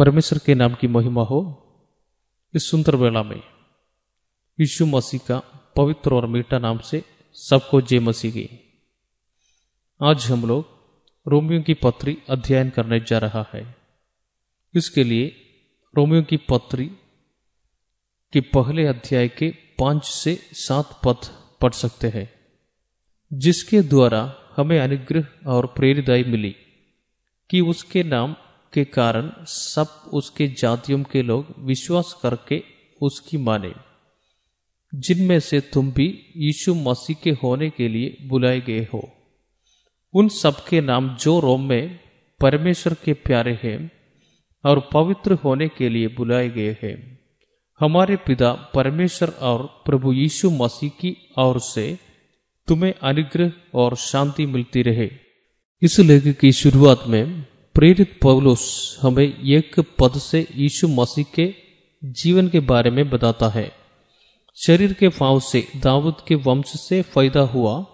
परमेश्वर के नाम की महिमा हो। इस सुंदर वेला में यीशु मसीह का पवित्र और मीठा नाम से सबको जय मसीह की। आज हम लोग रोमियो की पत्री अध्ययन करने जा रहा है। इसके लिए रोमियो की पत्री के पहले अध्याय के पाँच से सात पद पढ़ सकते हैं, जिसके द्वारा हमें अनुग्रह और प्रेरिताई मिली कि उसके नाम के कारण सब उसके जातियों के लोग विश्वास करके उसकी माने, जिनमें से तुम भी यीशु मसीह के होने के लिए बुलाए गए हो। उन सबके नाम जो रोम में परमेश्वर के प्यारे हैं और पवित्र होने के लिए बुलाए गए हैं। हमारे पिता परमेश्वर और प्रभु यीशु मसीह की ओर से तुम्हें अनुग्रह और शांति मिलती रहे। इस लेख की शुरुआत में प्रेरित पौलोस हमें एक पद से यीशु मसीह के जीवन के बारे में बताता है। शरीर के फाव से दाऊद के वंश से फ़ायदा हुआ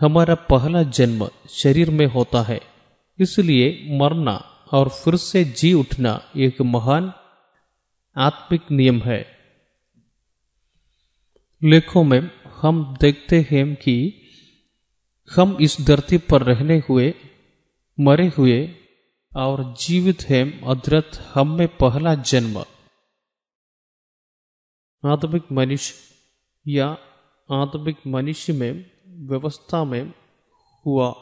हमारा पहला जन्म शरीर में होता है। इसलिए मरना और फिर से जी उठना एक महान आत्मिक नियम है। लेखों में हम देखते हैं कि हम इस धरती पर रहने हुए, मरे हुए और जीवित हैं अद्रत हम में पहला जन्म। आत्मिक मनुष्य या आत्मिक मनुष्य में व्यवस्था में हुआ।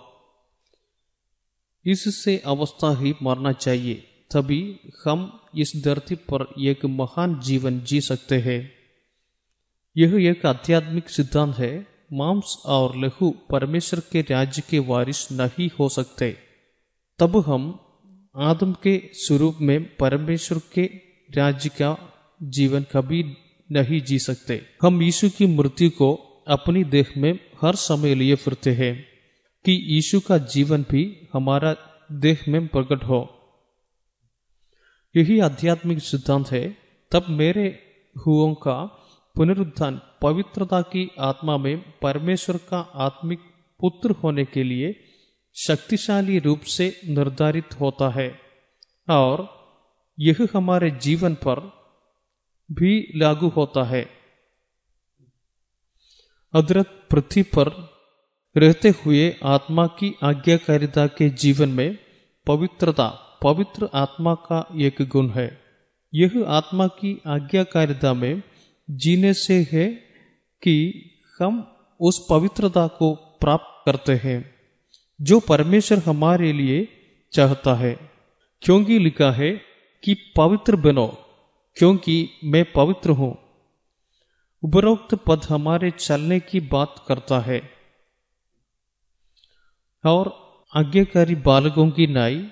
इससे अवस्था ही मरना चाहिए, तभी हम इस धरती पर एक महान जीवन जी सकते हैं। यह एक आध्यात्मिक सिद्धांत है, मांस और लहू परमेश्वर के राज्य के वारिस नहीं हो सकते। तब हम आदम के स्वरूप में परमेश्वर के राज्य का जीवन कभी नहीं जी सकते। हम यीशु की मृत्यु को अपनी देह में हर समय लिए फिरते हैं कि यीशु का जीवन भी हमारा देह में प्रकट हो। यही आध्यात्मिक सिद्धांत है, तब मेरे हुओं का पुनरुत्थान पवित्रता की आत्मा में परमेश्वर का आत्मिक पुत्र होने के लिए शक्तिशाली रूप से निर्धारित होता है और यह हमारे जीवन पर भी लागू होता है। अदरत पृथ्वी पर रहते हुए आत्मा की आज्ञाकारिता के जीवन में पवित्रता, पवित्र आत्मा का एक गुण है। यह आत्मा की आज्ञाकारिता में जीने से है कि हम उस पवित्रता को प्राप्त करते हैं। जो परमेश्वर हमारे लिए चाहता है। क्योंकि लिखा है कि पवित्र बनो, क्योंकि मैं पवित्र हूँ। उपरोक्त पद हमारे चलने की बात करता है। और आज्ञाकारी बालकों की नाई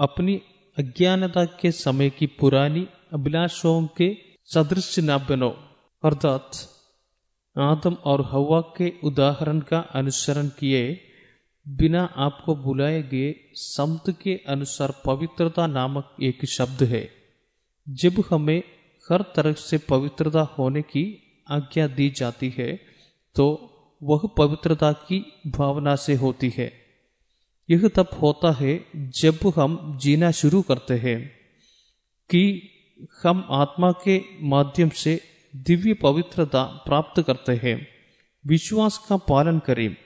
अपनी अज्ञानता के समय की पुरानी अभिलाषाओं के सदृश न बनो, अर्थात आदम और हवा के उदाहरण का अनुसरण किए बिना आपको बुलाए गए संत के अनुसार पवित्रता नामक एक शब्द है। जब हमें हर तरह से पवित्रता होने की आज्ञा दी जाती है तो वह पवित्रता की भावना से होती है। यह तब होता है जब हम जीना शुरू करते हैं कि हम आत्मा के माध्यम से दिव्य पवित्रता प्राप्त करते हैं, विश्वास का पालन करें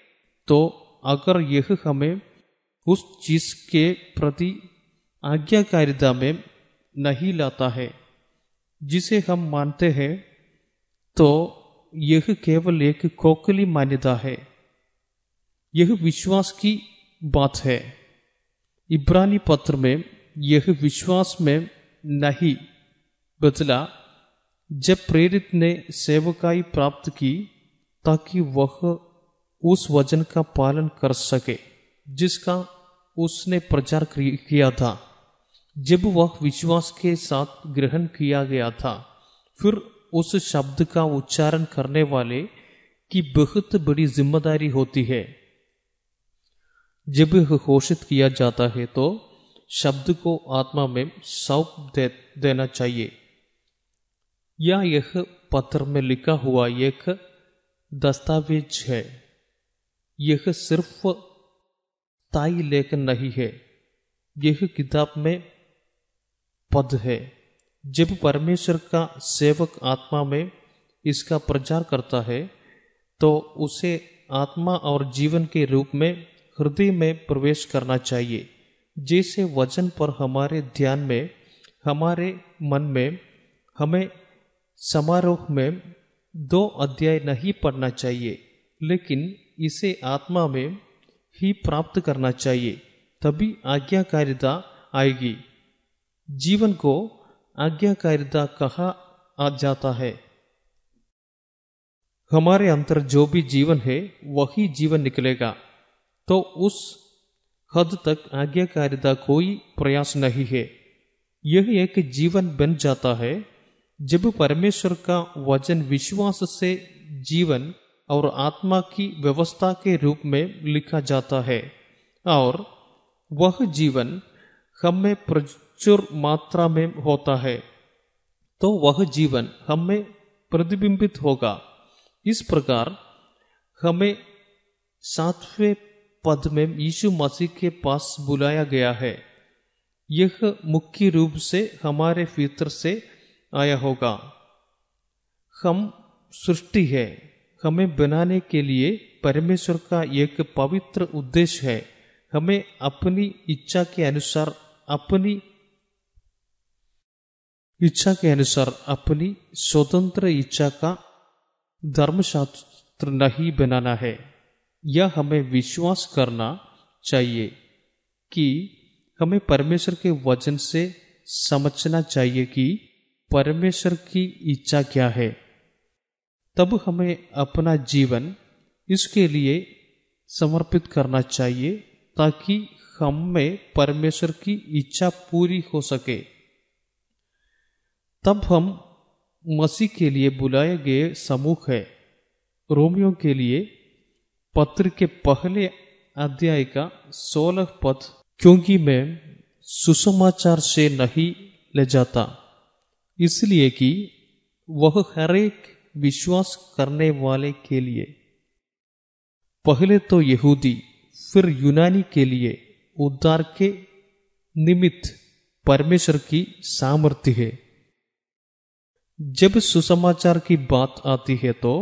तो अगर यह हमें उस चीज़ के प्रति आज्ञाकारिता में नहीं लाता है, जिसे हम मानते हैं तो यह केवल एक खोखली मान्यता है। यह विश्वास की बात है। इब्रानी पत्र में यह विश्वास में नहीं। बदला जब प्रेरित ने सेवकाई प्राप्त की, ताकि वह उस वचन का पालन कर सके जिसका उसने प्रचार किया था। जब वह विश्वास के साथ ग्रहण किया गया था फिर उस शब्द का उच्चारण करने वाले की बहुत बड़ी ज़िम्मेदारी होती है। जब यह घोषित किया जाता है तो शब्द को आत्मा में सौंप दे, देना चाहिए। या यह पत्र में लिखा हुआ एक दस्तावेज़ है। यह सिर्फ़ ताई लेखन नहीं है। यह किताब में पद है। जब परमेश्वर का सेवक आत्मा में इसका प्रचार करता है तो उसे आत्मा और जीवन के रूप में हृदय में प्रवेश करना चाहिए। जैसे वचन पर हमारे ध्यान में, हमारे मन में, हमें समारोह में दो अध्याय नहीं पढ़ना चाहिए, लेकिन इसे आत्मा में ही प्राप्त करना चाहिए, तभी आज्ञाकारिता आएगी। जीवन को आज्ञाकारिता कहा आ जाता है। हमारे अंतर जो भी जीवन है, वही जीवन निकलेगा। तो उस हद तक आज्ञाकारिता कोई प्रयास नहीं है। यह एक जीवन बन जाता है, जब परमेश्वर का वचन विश्वास से जीवन और आत्मा की व्यवस्था के रूप में लिखा जाता है। और वह जीवन हम में प्रचुर मात्रा में होता है। तो वह जीवन हम में प्रतिबिंबित होगा। इस प्रकार हमें सातवें पद में यीशु मसीह के पास बुलाया गया है। यह मुख्य रूप से हमारे भीतर से आया होगा। हम सृष्टि है। हमें बनाने के लिए परमेश्वर का एक पवित्र उद्देश्य है। हमें अपनी इच्छा के अनुसार, अपनी इच्छा के अनुसार, अपनी स्वतंत्र इच्छा का धर्मशास्त्र नहीं बनाना है। यह हमें विश्वास करना चाहिए कि हमें परमेश्वर के वचन से समझना चाहिए कि परमेश्वर की इच्छा क्या है। तब हमें अपना जीवन इसके लिए समर्पित करना चाहिए ताकि हम में परमेश्वर की इच्छा पूरी हो सके। तब हम मसीह के लिए बुलाए गए समूह है। रोमियो के लिए पत्र के पहले अध्याय का सोलह पद, क्योंकि मैं सुसमाचार से नहीं ले जाता, इसलिए कि वह हर एक विश्वास करने वाले के लिए। पहले तो यहूदी, फिर यूनानी के लिए उद्धार के निमित्त परमेश्वर की सामर्थ्य है। जब सुसमाचार की बात आती है तो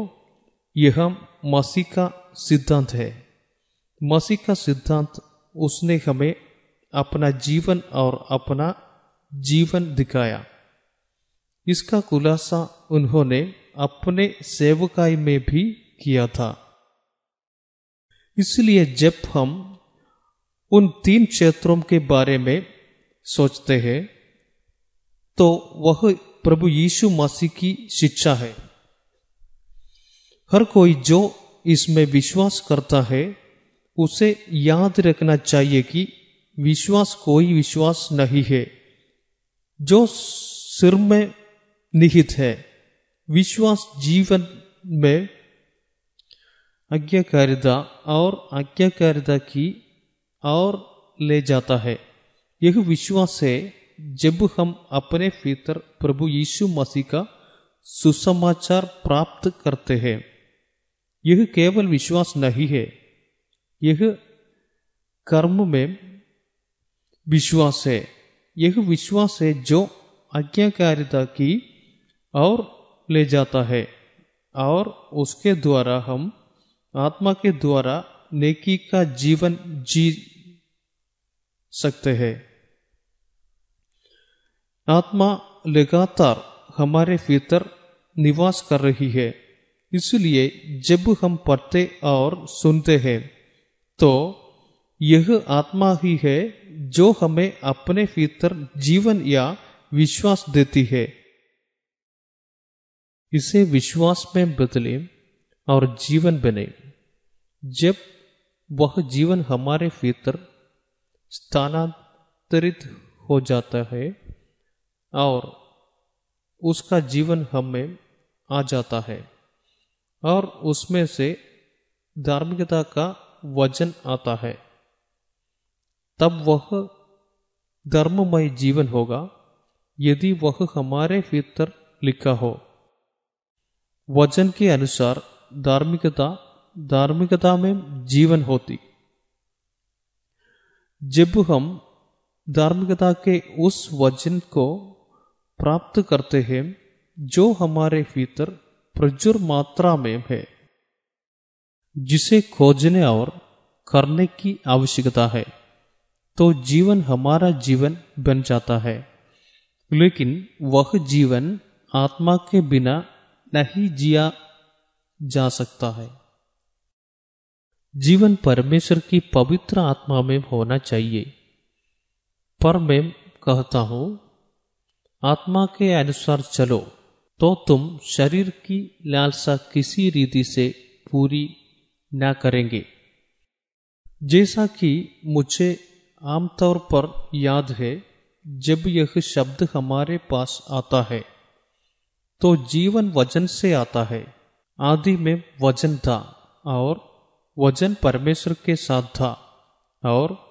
यह मसीह का सिद्धांत है। मसीह का सिद्धांत, उसने हमें अपना जीवन और अपना जीवन दिखाया। इसका खुलासा उन्होंने अपने सेवकाई में भी किया था। इसलिए जब हम उन तीन क्षेत्रों के बारे में सोचते हैं तो वह प्रभु यीशु मसीह की शिक्षा है। हर कोई जो इसमें विश्वास करता है, उसे याद रखना चाहिए कि विश्वास कोई विश्वास नहीं है, जो सिर में निहित है। विश्वास जीवन में आज्ञाकारिता और आज्ञाकारिता की और ले जाता है यह विश्वास है जब हम अपने भीतर प्रभु यीशु मसीह का सुसमाचार प्राप्त करते हैं यह केवल विश्वास नहीं है यह कर्म में विश्वास है यह विश्वास है जो आज्ञाकारिता की और ले जाता है और उसके द्वारा हम आत्मा के द्वारा नेकी का जीवन जी सकते हैं। आत्मा लगातार हमारे भीतर निवास कर रही है। इसलिए जब हम पढ़ते और सुनते हैं तो यह आत्मा ही है जो हमें अपने भीतर जीवन या विश्वास देती है। इसे विश्वास में बदले और जीवन बने। जब वह जीवन हमारे भीतर स्थानांतरित हो जाता है और उसका जीवन हमें आ जाता है और उसमें से धार्मिकता का वज़न आता है, तब वह धर्ममय जीवन होगा, यदि वह हमारे भीतर लिखा हो। वचन के अनुसार धार्मिकता धार्मिकता में जीवन होती। जब हम धार्मिकता के उस वचन को प्राप्त करते हैं, जो हमारे भीतर प्रचुर मात्रा में है, जिसे खोजने और करने की आवश्यकता है तो जीवन हमारा जीवन बन जाता है। लेकिन वह जीवन आत्मा के बिना नहीं जिया जा सकता है। जीवन परमेश्वर की पवित्र आत्मा में होना चाहिए। पर मैं कहता हूँ, आत्मा के अनुसार चलो तो तुम शरीर की लालसा किसी रीति से पूरी न करेंगे। जैसा कि मुझे आमतौर पर याद है, जब यह शब्द हमारे पास आता है तो जीवन वज़न से आता है। आदि में वज़न था और वज़न परमेश्वर के साथ था और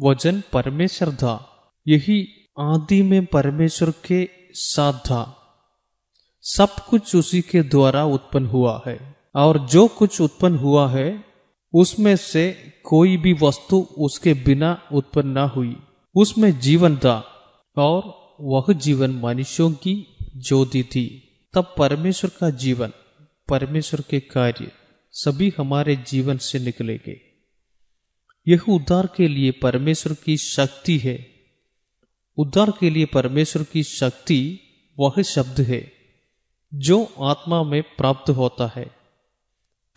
वज़न परमेश्वर था। यही आदि में परमेश्वर के साथ था। सब कुछ उसी के द्वारा उत्पन्न हुआ है और जो कुछ उत्पन्न हुआ है, उसमें से कोई भी वस्तु उसके बिना उत्पन्न ना हुई। उसमें जीवन था और वह जीवन मनुष्यों की ज्योति थी। तब परमेश्वर का जीवन, परमेश्वर के कार्य सभी हमारे जीवन से निकलेंगे। यह उद्धार के लिए परमेश्वर की शक्ति है। उद्धार के लिए परमेश्वर की शक्ति वह शब्द है जो आत्मा में प्राप्त होता है।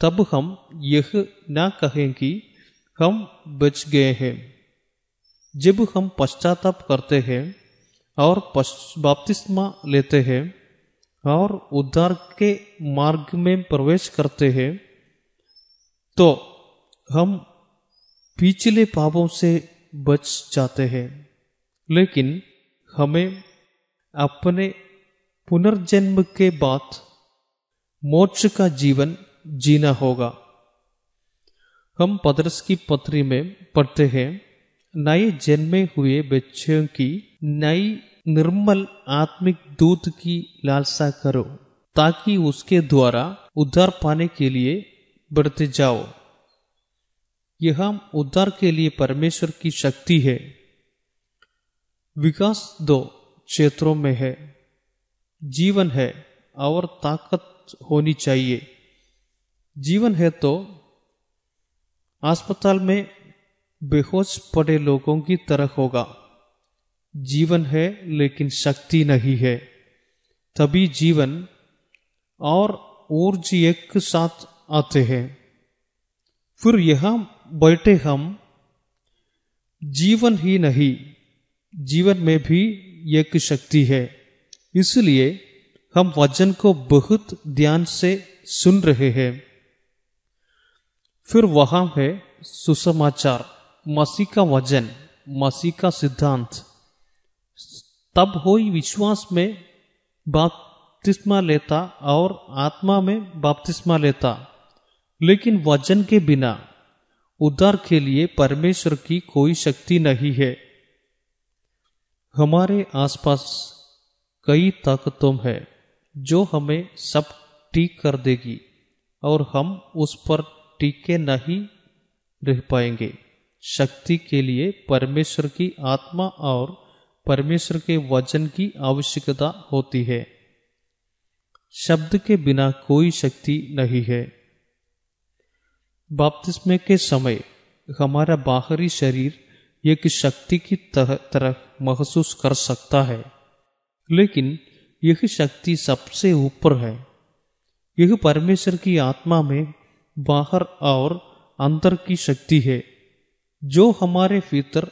तब हम यह ना कहें कि हम बच गए हैं। जब हम पश्चाताप करते हैं और बपतिस्मा लेते हैं और उद्धार के मार्ग में प्रवेश करते हैं तो हम पिछले पापों से बच जाते हैं। लेकिन हमें अपने पुनर्जन्म के बाद मोक्ष का जीवन जीना होगा। हम पदरस की पत्री में पढ़ते हैं, नए जन्मे हुए बच्चों की नई निर्मल आत्मिक दूत की लालसा करो, ताकि उसके द्वारा उद्धार पाने के लिए बढ़ते जाओ। यह हम उद्धार के लिए परमेश्वर की शक्ति है। विकास दो क्षेत्रों में है। जीवन है और ताकत होनी चाहिए। जीवन है तो अस्पताल में बेहोश पड़े लोगों की तरह होगा। जीवन है, लेकिन शक्ति नहीं है। तभी जीवन और ऊर्ज एक साथ आते हैं। फिर यहाँ बैठे हम। जीवन ही नहीं, जीवन में भी एक शक्ति है। इसलिए हम वचन को बहुत ध्यान से सुन रहे हैं। फिर वहाँ है सुसमाचार, मसीह का वज़न मसीह का सिद्धांत। तब हो ही विश्वास में बाप्तिस्मा लेता और आत्मा में बाप्तिस्मा लेता। लेकिन वचन के बिना उद्धार के लिए परमेश्वर की कोई शक्ति नहीं है। हमारे आसपास कई ताकतों है जो हमें सब ठीक कर देगी और हम उस पर टीके नहीं रह पाएँगे। शक्ति के लिए परमेश्वर की आत्मा और परमेश्वर के वचन की आवश्यकता होती है। शब्द के बिना कोई शक्ति नहीं है। बपतिस्मे के समय हमारा बाहरी शरीर एक शक्ति की तरह महसूस कर सकता है, लेकिन यह शक्ति सबसे ऊपर है। यह परमेश्वर की आत्मा में बाहर और अंदर की शक्ति है, जो हमारे भीतर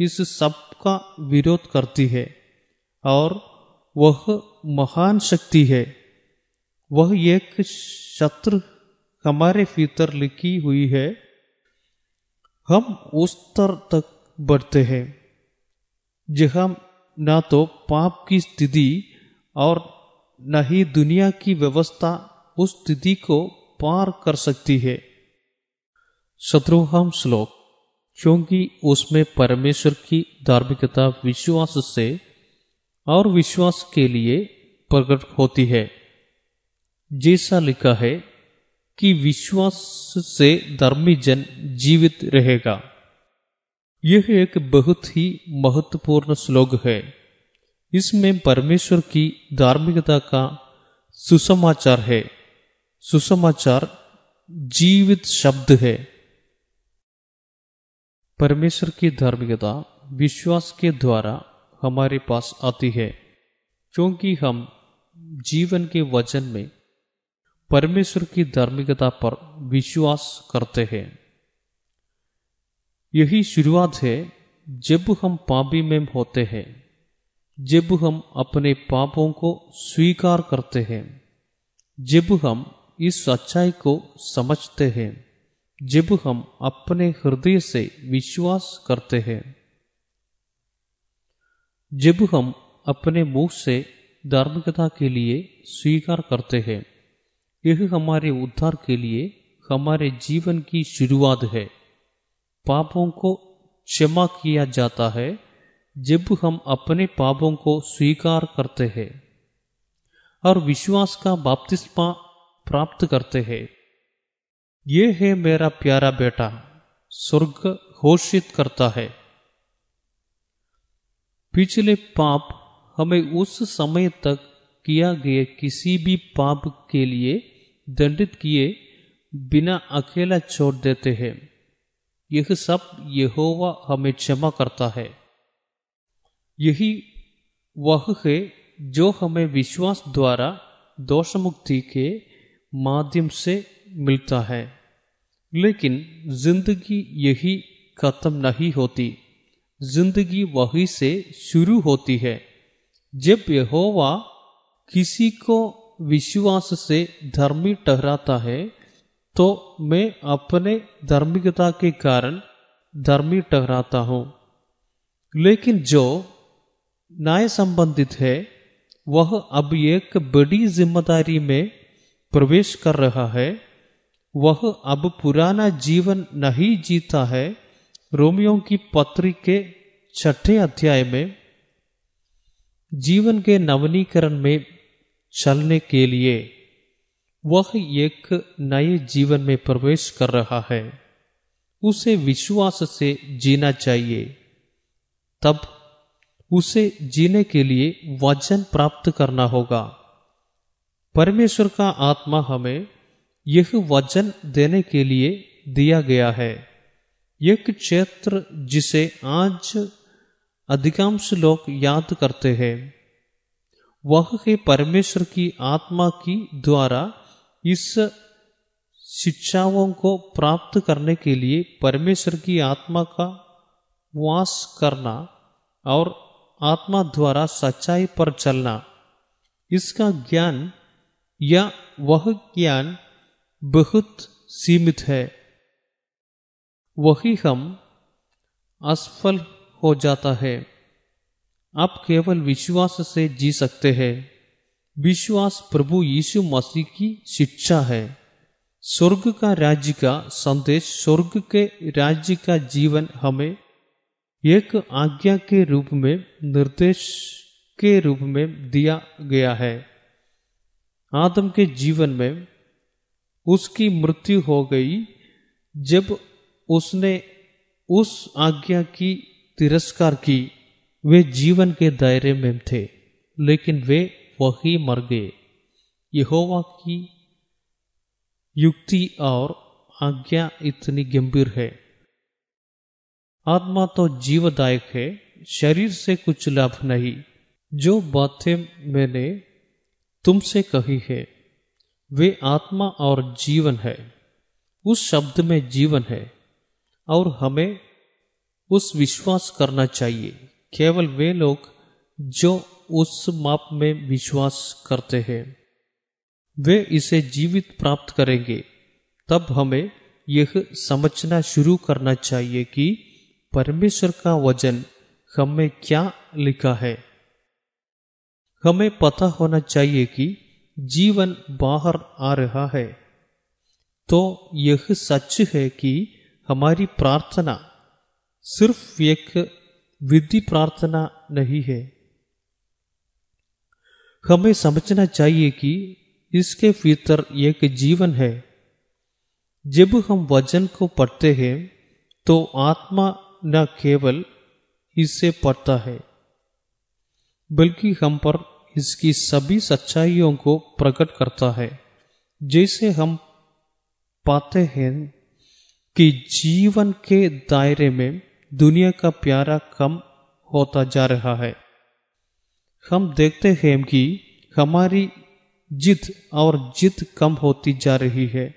इस सब का विरोध करती है और वह महान शक्ति है। वह एक शत्रु हमारे भीतर लिखी हुई है। हम उस स्तर तक बढ़ते हैं, जहाँ न तो पाप की स्थिति और न ही दुनिया की व्यवस्था उस स्थिति को पार कर सकती है। शत्रुहम श्लोक। क्योंकि उसमें परमेश्वर की धार्मिकता विश्वास से और विश्वास के लिए प्रकट होती है। जैसा लिखा है कि विश्वास से धर्मी जन जीवित रहेगा। यह एक बहुत ही महत्वपूर्ण श्लोक है। इसमें परमेश्वर की धार्मिकता का सुसमाचार है। सुसमाचार जीवित शब्द है। परमेश्वर की धार्मिकता विश्वास के द्वारा हमारे पास आती है। क्योंकि हम जीवन के वचन में परमेश्वर की धार्मिकता पर विश्वास करते हैं। यही शुरुआत है, जब हम पापी में होते हैं, जब हम अपने पापों को स्वीकार करते हैं, जब हम इस सच्चाई को समझते हैं। जब हम अपने हृदय से विश्वास करते हैं जब हम अपने मुँह से धार्मिकता के लिए स्वीकार करते हैं यह हमारे उद्धार के लिए हमारे जीवन की शुरुआत है पापों को क्षमा किया जाता है जब हम अपने पापों को स्वीकार करते हैं और विश्वास का बाप्तिस्मा प्राप्त करते हैं ये है मेरा प्यारा बेटा, स्वर्ग घोषित करता है। पिछले पाप हमें उस समय तक किया गया किसी भी पाप के लिए दंडित किए बिना अकेला छोड़ देते हैं। यह सब यहोवा हमें क्षमा करता है। यही वह है जो हमें विश्वास द्वारा दोष मुक्ति के माध्यम से मिलता है। लेकिन ज़िंदगी यही खत्म नहीं होती। ज़िंदगी वही से शुरू होती है। जब यहोवा किसी को विश्वास से धर्मी ठहराता है तो मैं अपने धार्मिकता के कारण धर्मी ठहराता हूँ। लेकिन जो न्याय संबंधित है, वह अब एक बड़ी ज़िम्मेदारी में प्रवेश कर रहा है। वह अब पुराना जीवन नहीं जीता है, रोमियो की पत्री के छठे अध्याय में, जीवन के नवनीकरण में चलने के लिए, वह एक नए जीवन में प्रवेश कर रहा है। उसे विश्वास से जीना चाहिए। तब उसे जीने के लिए वचन प्राप्त करना होगा। परमेश्वर का आत्मा हमें यह वचन देने के लिए दिया गया है। एक क्षेत्र जिसे आज अधिकांश लोग याद करते हैं, वह है परमेश्वर की आत्मा की द्वारा इस शिक्षाओं को प्राप्त करने के लिए परमेश्वर की आत्मा का वास करना और आत्मा द्वारा सच्चाई पर चलना। इसका ज्ञान या वह ज्ञान बहुत सीमित है। वही हम असफल हो जाता है। आप केवल विश्वास से जी सकते हैं। विश्वास प्रभु यीशु मसीह की शिक्षा है। स्वर्ग का राज्य का संदेश, स्वर्ग के राज्य का जीवन हमें एक आज्ञा के रूप में, निर्देश के रूप में दिया गया है। आदम के जीवन में उसकी मृत्यु हो गई जब उसने उस आज्ञा की तिरस्कार की। वे जीवन के दायरे में थे, लेकिन वे वही मर गए। यहोवा की युक्ति और आज्ञा इतनी गंभीर है। आत्मा तो जीवदायक है, शरीर से कुछ लाभ नहीं। जो बातें मैंने तुमसे कही है वे आत्मा और जीवन है। उस शब्द में जीवन है और हमें उस विश्वास करना चाहिए। केवल वे लोग जो उस माप में विश्वास करते हैं। वे इसे जीवित प्राप्त करेंगे। तब हमें यह समझना शुरू करना चाहिए कि परमेश्वर का वज़न हमें क्या लिखा है। हमें पता होना चाहिए कि जीवन बाहर आ रहा है। तो यह सच है कि हमारी प्रार्थना सिर्फ़ एक विधि प्रार्थना नहीं है। हमें समझना चाहिए कि इसके भीतर एक जीवन है। जब हम वचन को पढ़ते हैं तो आत्मा न केवल इससे पढ़ता है, बल्कि हम पर इसकी सभी सच्चाइयों को प्रकट करता है। जैसे हम पाते हैं कि जीवन के दायरे में दुनिया का प्यारा कम होता जा रहा है। हम देखते हैं कि हमारी जिद और जिद कम होती जा रही है।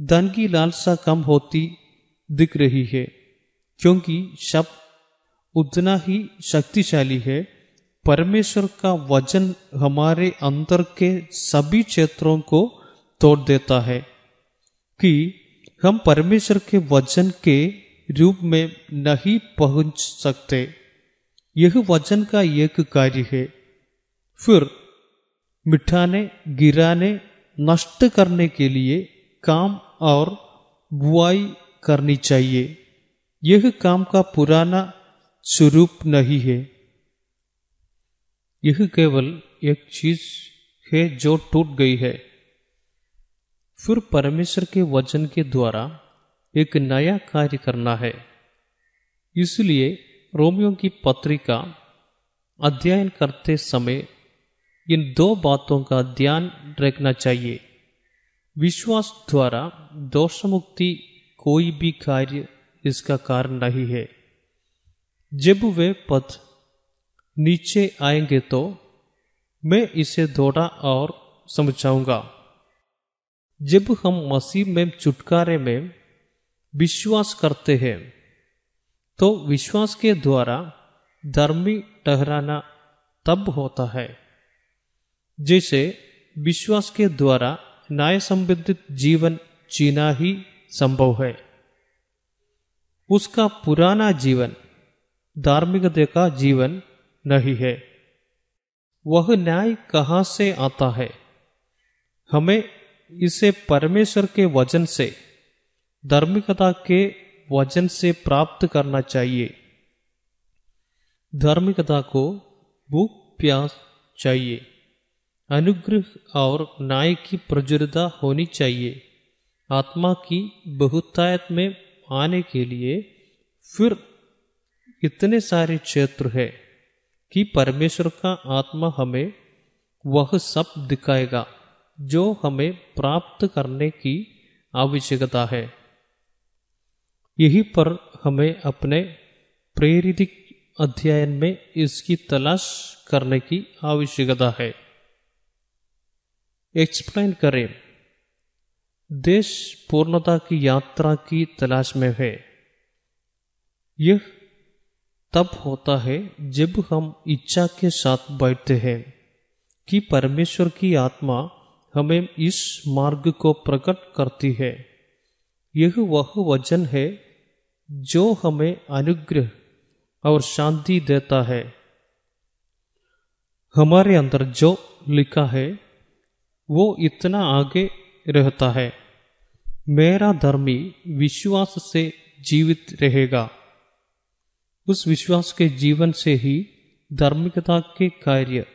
धन की लालसा कम होती दिख रही है, क्योंकि शब्द उतना ही शक्तिशाली है परमेश्वर का वचन हमारे अंदर के सभी क्षेत्रों को तोड़ देता है कि हम परमेश्वर के वचन के रूप में नहीं पहुँच सकते। यह वचन का एक कार्य है। फिर मिठाने गिराने, नष्ट करने के लिए काम और बुआई करनी चाहिए। यह काम का पुराना स्वरूप नहीं है। यह केवल एक चीज़ है जो टूट गई है। फिर परमेश्वर के वचन के द्वारा एक नया कार्य करना है। इसलिए रोमियो की पत्रिका अध्ययन करते समय इन दो बातों का ध्यान रखना चाहिए। विश्वास द्वारा दोष मुक्ति कोई भी कार्य इसका कारण नहीं है। जब वे पद नीचे आएँगे तो मैं इसे थोड़ा और समझाऊँगा। जब हम मसीह में छुटकारे में विश्वास करते हैं तो विश्वास के द्वारा धर्मी ठहराना तब होता है, जैसे विश्वास के द्वारा न्याय संबंधित जीवन जीना ही संभव है। उसका पुराना जीवन, धार्मिकता का जीवन नहीं है। वह न्याय कहाँ से आता है? हमें इसे परमेश्वर के वज़न से, धार्मिकता के वज़न से प्राप्त करना चाहिए। धार्मिकता को भूख प्यास चाहिए। अनुग्रह और न्याय की प्रजुरता होनी चाहिए। आत्मा की बहुतायत में आने के लिए फिर इतने सारे क्षेत्र है। कि परमेश्वर का आत्मा हमें वह सब दिखाएगा, जो हमें प्राप्त करने की आवश्यकता है। यही पर हमें अपने प्रेरित अध्ययन में इसकी तलाश करने की आवश्यकता है। एक्सप्लेन करें, देश पूर्णता की यात्रा की तलाश में है। यह तब होता है जब हम इच्छा के साथ बैठते हैं कि परमेश्वर की आत्मा हमें इस मार्ग को प्रकट करती है। यह वह वचन है जो हमें अनुग्रह और शांति देता है। हमारे अंदर जो लिखा है, वो इतना आगे रहता है, मेरा धर्मी विश्वास से जीवित रहेगा। उस विश्वास के जीवन से ही धार्मिकता के कार्य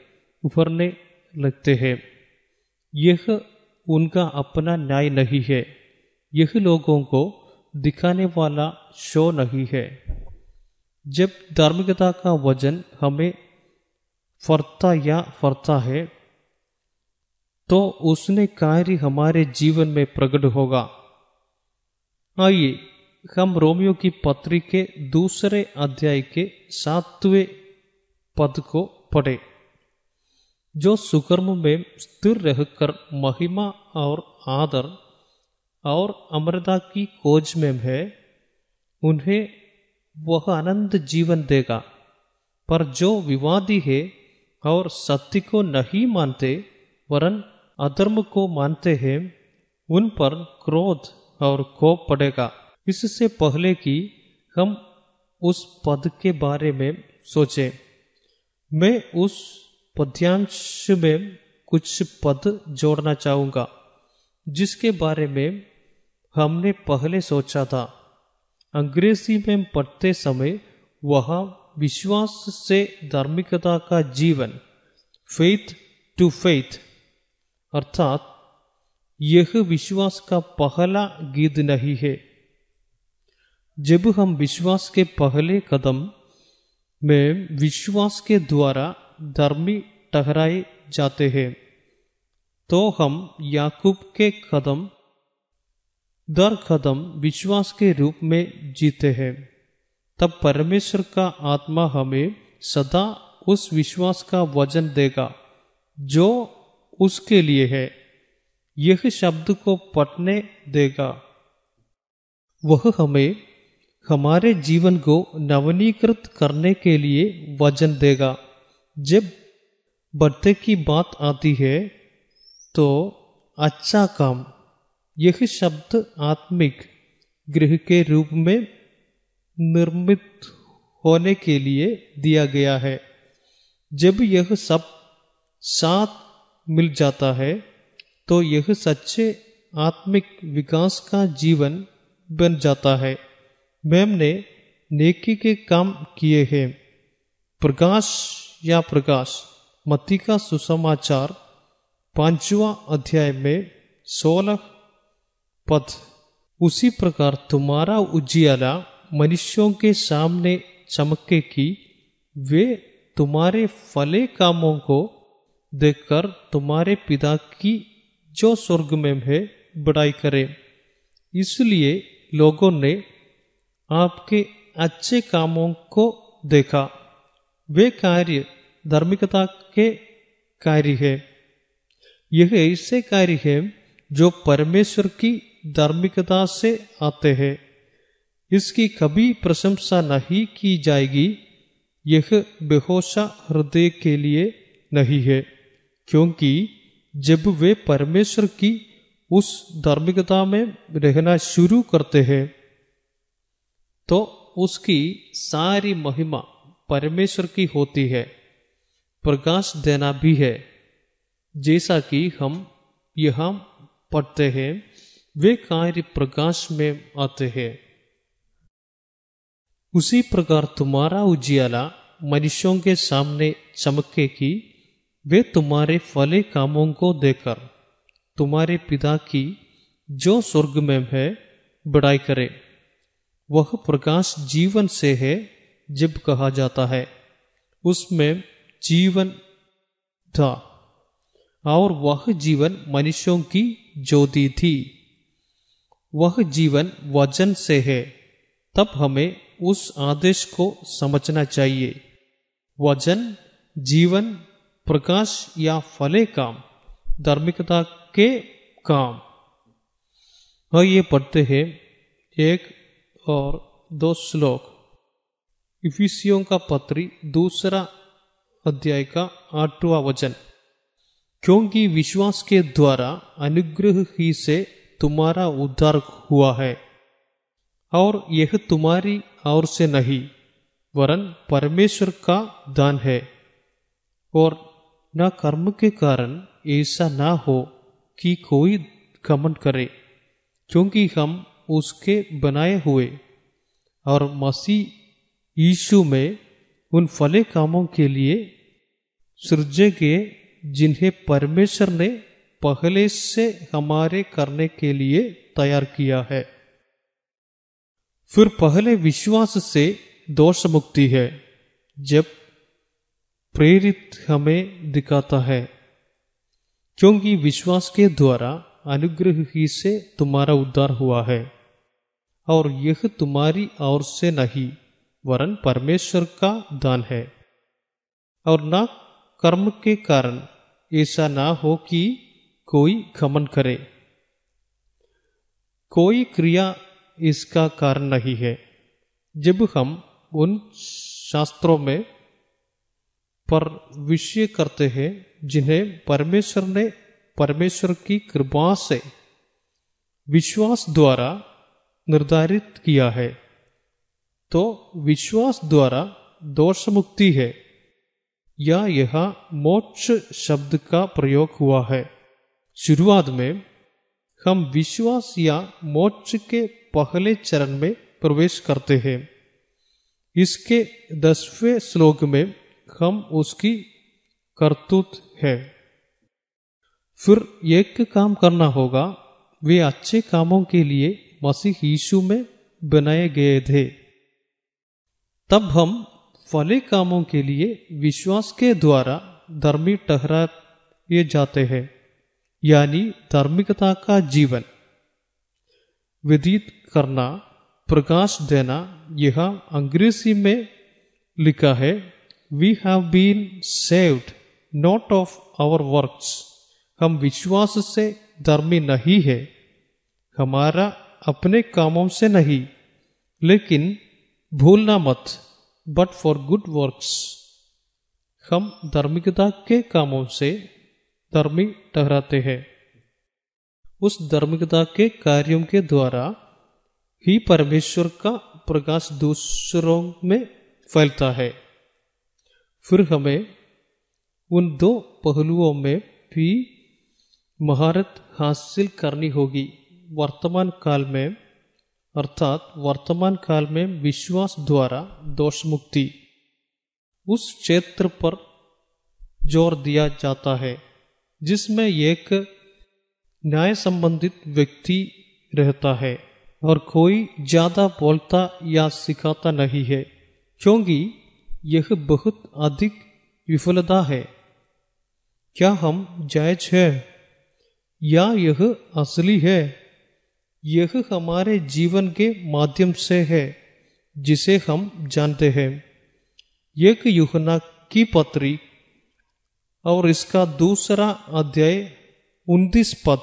उभरने लगते हैं। यह उनका अपना न्याय नहीं है। यह लोगों को दिखाने वाला शो नहीं है। जब धार्मिकता का वज़न हमें फरता या फरता है तो उसने कार्य हमारे जीवन में प्रकट होगा। आइए हम रोमियो की पत्री के दूसरे अध्याय के सातवें पद को पढ़े। जो सुकर्म में स्थिर रहकर महिमा और आदर और अमृता की खोज में है, उन्हें वह आनंद जीवन देगा। पर जो विवादी है और सत्य को नहीं मानते, वरन अधर्म को मानते हैं, उन पर क्रोध और कोप पड़ेगा। इससे पहले कि हम उस पद के बारे में सोचें। मैं उस पद्यांश में कुछ पद जोड़ना चाहूँगा, जिसके बारे में हमने पहले सोचा था। अंग्रेज़ी में पढ़ते समय वह विश्वास से धार्मिकता का जीवन फेथ टू फेथ अर्थात यह विश्वास का पहला गीत नहीं है। जब हम विश्वास के पहले कदम में विश्वास के द्वारा धर्मी ठहराए जाते हैं तो हम याकूब के कदम, दर कदम विश्वास के रूप में जीते हैं। तब परमेश्वर का आत्मा हमें सदा उस विश्वास का वज़न देगा, जो उसके लिए है। यह शब्द को पटने देगा। वह हमें हमारे जीवन को नवनीकृत करने के लिए वज़न देगा। जब बढ़ते की बात आती है तो अच्छा काम, यह शब्द आत्मिक गृह के रूप में निर्मित होने के लिए दिया गया है। जब यह सब साथ मिल जाता है तो यह सच्चे आत्मिक विकास का जीवन बन जाता है। मैम ने नेकी के काम किए हैं। प्रकाश या प्रकाश, मती का सुसमाचार, पांचवा अध्याय में सोलह पद उसी प्रकार तुम्हारा उजियाला मनुष्यों के सामने चमके की वे तुम्हारे फले कामों को देखकर तुम्हारे पिता की, जो स्वर्ग में है, बड़ाई करें। इसलिए लोगों ने आपके अच्छे कामों को देखा। वे कार्य धार्मिकता के कार्य है। यह ऐसे कार्य है जो परमेश्वर की धार्मिकता से आते हैं। इसकी कभी प्रशंसा नहीं की जाएगी। यह बेहोशा हृदय के लिए नहीं है, क्योंकि जब वे परमेश्वर की उस धार्मिकता में रहना शुरू करते हैं तो उसकी सारी महिमा परमेश्वर की होती है, प्रकाश देना भी है। जैसा कि हम यहाँ पढ़ते हैं, वे कार्य प्रकाश में आते हैं। उसी प्रकार तुम्हारा उजियाला मनुष्यों के सामने चमके की वे तुम्हारे फले कामों को देकर तुम्हारे पिता की जो स्वर्ग में है, बड़ाई करे। वह प्रकाश जीवन से है, जब कहा जाता है। उसमें जीवन था, और वह जीवन मनुष्यों की ज्योति थी। वह जीवन वज़न से है, तब हमें उस आदेश को समझना चाहिए। वज़न जीवन, प्रकाश या फले काम, धार्मिकता के काम। हाँ ये पढ़ते हैं एक और दो श्लोक। इफिसियों का पत्री दूसरा अध्याय का आठवां वचन। क्योंकि विश्वास के द्वारा अनुग्रह ही से तुम्हारा उद्धार हुआ है, और यह तुम्हारी और से नहीं, वरन परमेश्वर का दान है, और न कर्म के कारण ऐसा ना हो कि कोई घमंड करे, क्योंकि हम उसके बनाए हुए और मसीह यीशु में उन फले कामों के लिए सृजे गए, जिन्हें परमेश्वर ने पहले से हमारे करने के लिए तैयार किया है। फिर पहले विश्वास से दोष मुक्ति है, जब प्रेरित हमें दिखाता है। क्योंकि विश्वास के द्वारा अनुग्रह ही से तुम्हारा उद्धार हुआ है। और यह तुम्हारी ओर से नहीं, वरन परमेश्वर का दान है। और न कर्म के कारण ऐसा ना हो कि कोई घमन करे। कोई क्रिया इसका कारण नहीं है। जब हम उन शास्त्रों में पर विषय करते हैं, जिन्हें परमेश्वर ने परमेश्वर की कृपा से विश्वास द्वारा निर्धारित किया है। तो विश्वास द्वारा दोष मुक्ति है। या यह मोक्ष शब्द का प्रयोग हुआ है। शुरुआत में हम विश्वास या मोक्ष के पहले चरण में प्रवेश करते हैं। इसके दसवें श्लोक में हम उसकी करतूत है। फिर एक काम करना होगा। वे अच्छे कामों के लिए मसीह यीशु में बनाए गए थे। तब हम फले कामों के लिए विश्वास के द्वारा धर्मी ठहराए जाते हैं, यानी धार्मिकता का जीवन। व्यतीत करना, प्रकाश देना, यह अंग्रेज़ी में लिखा है we have been saved not of our works हम विश्वास से धर्मी नहीं है। हमारा अपने कामों से नहीं, लेकिन भूलना मत बट फॉर गुड वर्क्स हम धार्मिकता के कामों से धर्मी ठहराते हैं। उस धार्मिकता के कार्यों के द्वारा ही परमेश्वर का प्रकाश दूसरों में फैलता है। फिर हमें उन दो पहलुओं में भी महारत हासिल करनी होगी। वर्तमान काल में अर्थात वर्तमान काल में विश्वास द्वारा दोष मुक्ति उस क्षेत्र पर ज़ोर दिया जाता है, जिसमें एक न्याय संबंधित व्यक्ति रहता है और कोई ज़्यादा बोलता या सिखाता नहीं है, क्योंकि यह बहुत अधिक विफलता है। क्या हम जायज़ है? या यह असली है? यह हमारे जीवन के माध्यम से है, जिसे हम जानते हैं। एक युहना की पत्री और इसका दूसरा अध्याय उन्तीस पद।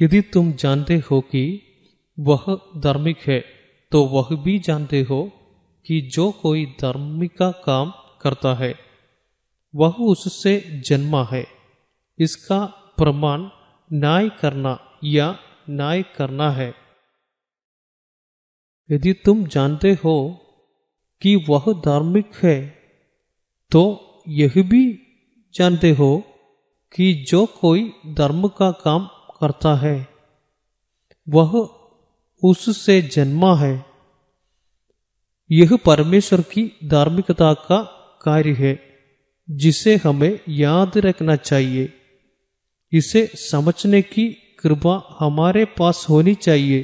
यदि तुम जानते हो कि वह धार्मिक है तो वह भी जानते हो कि जो कोई धार्मिक का काम करता है, वह उससे जन्मा है। इसका प्रमाण न्याय करना या न्याय करना है। यदि तुम जानते हो कि वह धार्मिक है तो यह भी जानते हो कि जो कोई धर्म का काम करता है, वह उससे जन्मा है। यह परमेश्वर की धार्मिकता का कार्य है, जिसे हमें याद रखना चाहिए। इसे समझने की कृपा हमारे पास होनी चाहिए।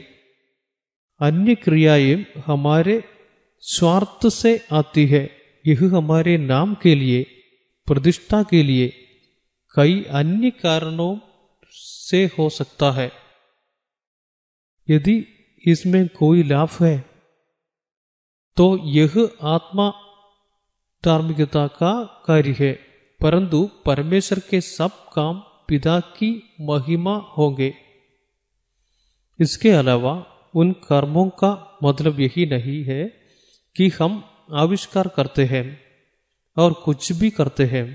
अन्य क्रियाएँ हमारे स्वार्थ से आती है। यह हमारे नाम के लिए, प्रतिष्ठा के लिए, कई अन्य कारणों से हो सकता है। यदि इसमें कोई लाभ है तो यह आत्मा धार्मिकता का कार्य है, परंतु परमेश्वर के सब काम पिता की महिमा होंगे। इसके अलावा उन कर्मों का मतलब यही नहीं है कि हम आविष्कार करते हैं और कुछ भी करते हैं,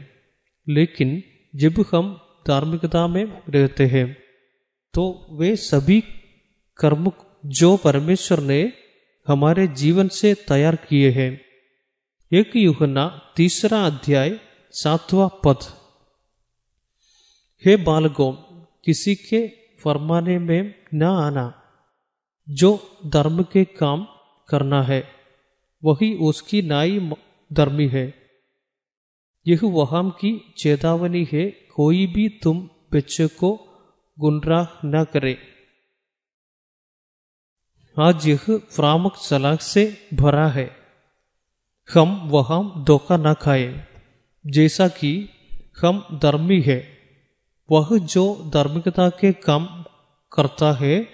लेकिन जब हम धार्मिकता में रहते हैं तो वे सभी कर्म जो परमेश्वर ने हमारे जीवन से तैयार किए हैं। एक युहना तीसरा अध्याय सातवां पद। हे बालगों किसी के फरमाने में न आना। जो धर्म के काम करना है, वही उसकी नाई धर्मी है। यह वहाँ की चेतावनी है, कोई भी तुम बच्चे को गुमराह न करे। आज यह फ्रामक सलाह से भरा है। हम वहाँ धोखा न खाए, जैसा कि हम धर्मी है। वह जो धार्मिकता के काम करता है,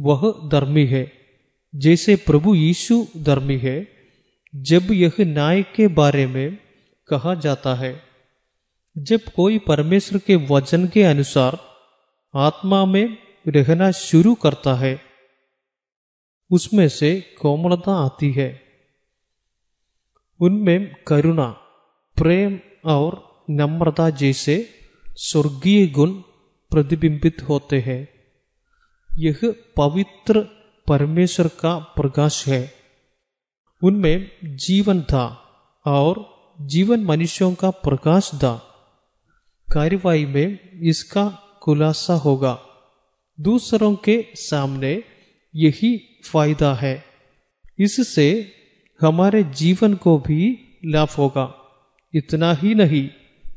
वह धर्मी है। जैसे प्रभु यीशु धर्मी है, जब यह न्याय के बारे में कहा जाता है। जब कोई परमेश्वर के वचन के अनुसार आत्मा में रहना शुरू करता है, उसमें से कोमलता आती है। उनमें करुणा, प्रेम और नम्रता जैसे स्वर्गीय गुण प्रतिबिंबित होते हैं यह पवित्र परमेश्वर का प्रकाश है उनमें जीवन था और जीवन मनुष्यों का प्रकाश था कार्यवाही में इसका खुलासा होगा दूसरों के सामने यही फ़ायदा है इससे हमारे जीवन को भी लाभ होगा इतना ही नहीं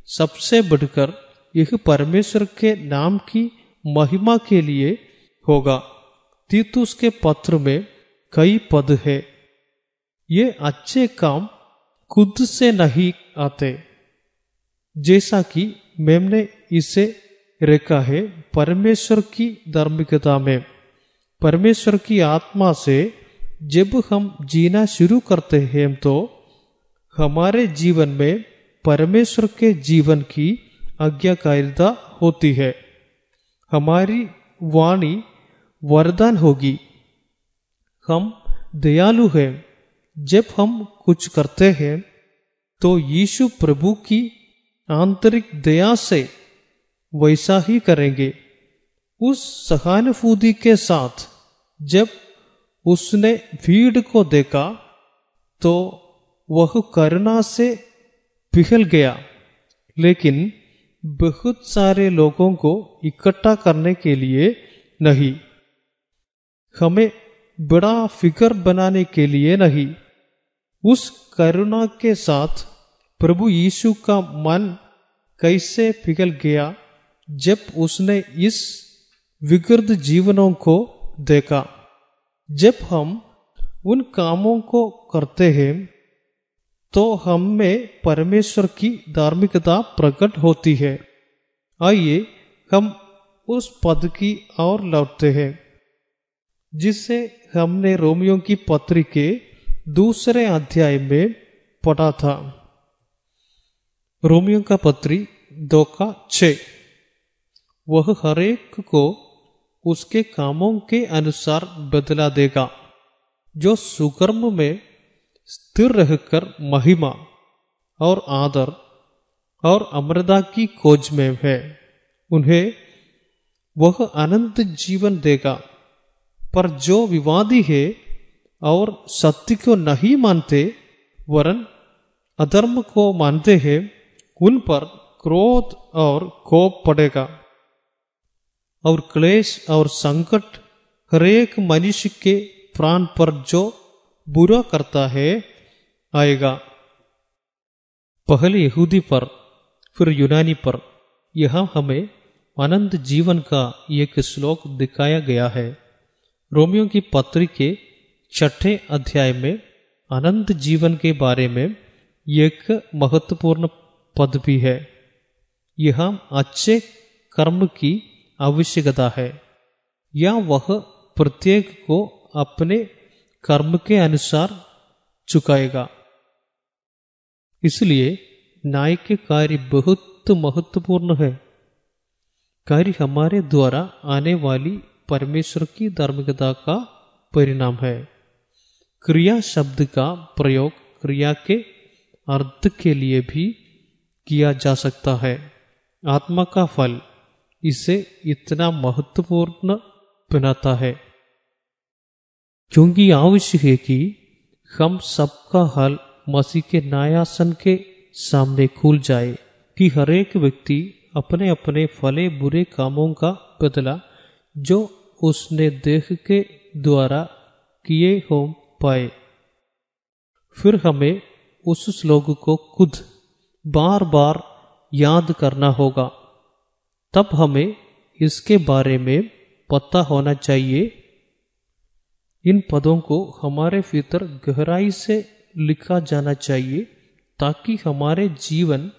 सबसे बढ़कर यह परमेश्वर के नाम की महिमा के लिए होगा। तीतुस के पत्र में कई पद है। ये अच्छे काम खुद से नहीं आते। जैसा कि मैंने इसे रेखा है परमेश्वर की धार्मिकता में। परमेश्वर की आत्मा से जब हम जीना शुरू करते हैं तो हमारे जीवन में परमेश्वर के जीवन की आज्ञाकारिता होती है। हमारी वाणी वरदान होगी। हम दयालु हैं। जब हम कुछ करते हैं तो यीशु प्रभु की आंतरिक दया से वैसा ही करेंगे। उस सहानुभूति के साथ जब उसने भीड़ को देखा तो वह करुणा से पिघल गया। लेकिन बहुत सारे लोगों को इकट्ठा करने के लिए नहीं। हमें बड़ा फिगर बनाने के लिए नहीं। उस करुणा के साथ प्रभु यीशु का मन कैसे पिघल गया जब उसने इस विकृत जीवनों को देखा। जब हम उन कामों को करते हैं तो हम में परमेश्वर की धार्मिकता प्रकट होती है। आइए हम उस पद की ओर लौटते हैं, जिसे हमने रोमियो की पत्री के दूसरे अध्याय में पढ़ा था। रोमियो का पत्री दो का छ। वह हरेक को उसके कामों के अनुसार बदला देगा, जो सुकर्म में स्थिर रहकर महिमा और आदर और अमृता की खोज में है। उन्हें वह अनंत जीवन देगा, पर जो विवादी है और सत्य को नहीं मानते, वरन अधर्म को मानते हैं, उन पर क्रोध और कोप पड़ेगा। और क्लेश और संकट हरेक मनुष्य के प्राण पर जो बुरा करता है, आएगा। पहले यहूदी पर, फिर यूनानी पर, यहाँ हमें अनंत जीवन का एक श्लोक दिखाया गया है। रोमियो की पत्री के छठे अध्याय में अनंत जीवन के बारे में एक महत्वपूर्ण पद भी है। यह अच्छे कर्म की आवश्यकता है। या वह प्रत्येक को अपने कर्म के अनुसार चुकाएगा। इसलिए न्याय के कार्य बहुत महत्वपूर्ण है। कार्य हमारे द्वारा आने वाली परमेश्वर की धार्मिकता का परिणाम है। क्रिया शब्द का प्रयोग क्रिया के अर्थ के लिए भी किया जा सकता है। आत्मा का फल इसे इतना महत्वपूर्ण बनाता है। क्योंकि आवश्यक है कि हम सबका हल मसीह के न्यायासन के सामने खुल जाए कि हरेक व्यक्ति अपने अपने फले बुरे कामों का बदला जो उसने देह के द्वारा किए हो पाए। फिर हमें उस श्लोक को खुद बार बार याद करना होगा। तब हमें इसके बारे में पता होना चाहिए इन पदों को हमारे भीतर गहराई से लिखा जाना चाहिए ताकि हमारे जीवन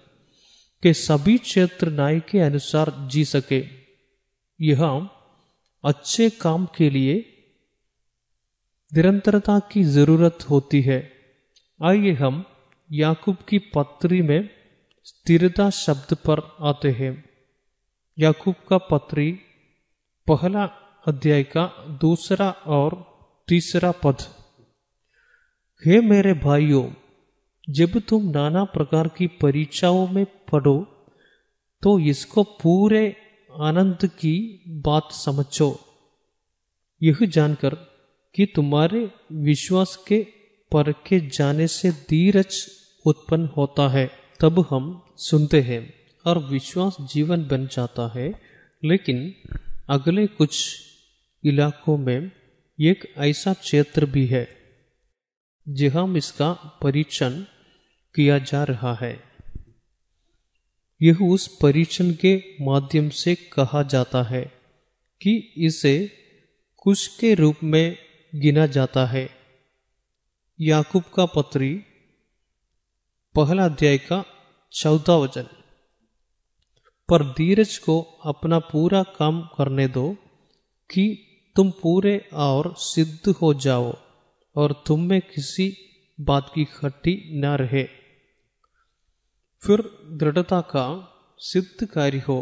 के सभी क्षेत्र न्याय के अनुसार जी सके। यह अच्छे काम के लिए निरंतरता की ज़रूरत होती है। आइए हम याकूब की पत्री में स्थिरता शब्द पर आते हैं। याकूब का पत्री पहला अध्याय का दूसरा और तीसरा पद, हे मेरे भाइयों, जब तुम नाना प्रकार की परीक्षाओं में पढ़ो तो इसको पूरे आनंद की बात समझो। यह जानकर कि तुम्हारे विश्वास के परखे जाने से धीरज उत्पन्न होता है। तब हम सुनते हैं, और विश्वास जीवन बन जाता है, लेकिन अगले कुछ इलाकों में एक ऐसा क्षेत्र भी है, जहाँ इसका परीक्षण किया जा रहा है। यह उस परीक्षण के माध्यम से कहा जाता है कि इसे कुश के रूप में गिना जाता है। याकूब का पत्री, पहला अध्याय का चौदह वचन। पर धीरज को अपना पूरा काम करने दो कि तुम पूरे और सिद्ध हो जाओ, और तुम में किसी बात की खट्टी न रहे। फिर दृढ़ता का सिद्ध कार्य हो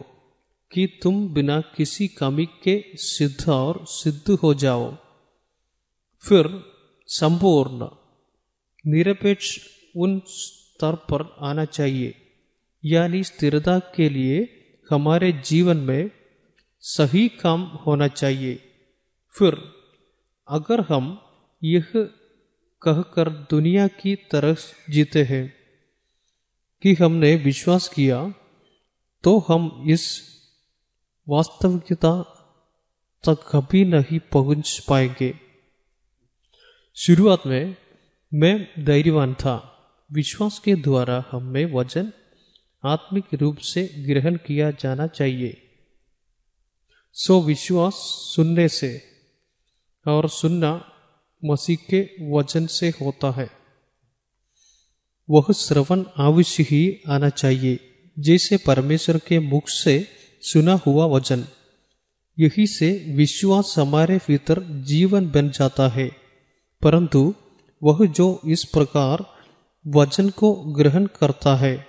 कि तुम बिना किसी कमी के सिद्ध और सिद्ध हो जाओ। फिर संपूर्ण, निरपेक्ष उन स्तर पर आना चाहिए, यानी स्थिरता के लिए हमारे जीवन में सही काम होना चाहिए। फिर, अगर हम यह कहकर दुनिया की तरह जीते हैं कि हमने विश्वास किया तो हम इस वास्तविकता तक कभी नहीं पहुँच पाएँगे। शुरुआत में मैं धैर्यवान था। विश्वास के द्वारा हमें वज़न आत्मिक रूप से ग्रहण किया जाना चाहिए। सो विश्वास सुनने से और सुनना मसीह के वचन से होता है। वह श्रवण अवश्य ही आना चाहिए, जैसे परमेश्वर के मुख से सुना हुआ वचन। यही से विश्वास हमारे भीतर जीवन बन जाता है। परंतु वह जो इस प्रकार वचन को ग्रहण करता है,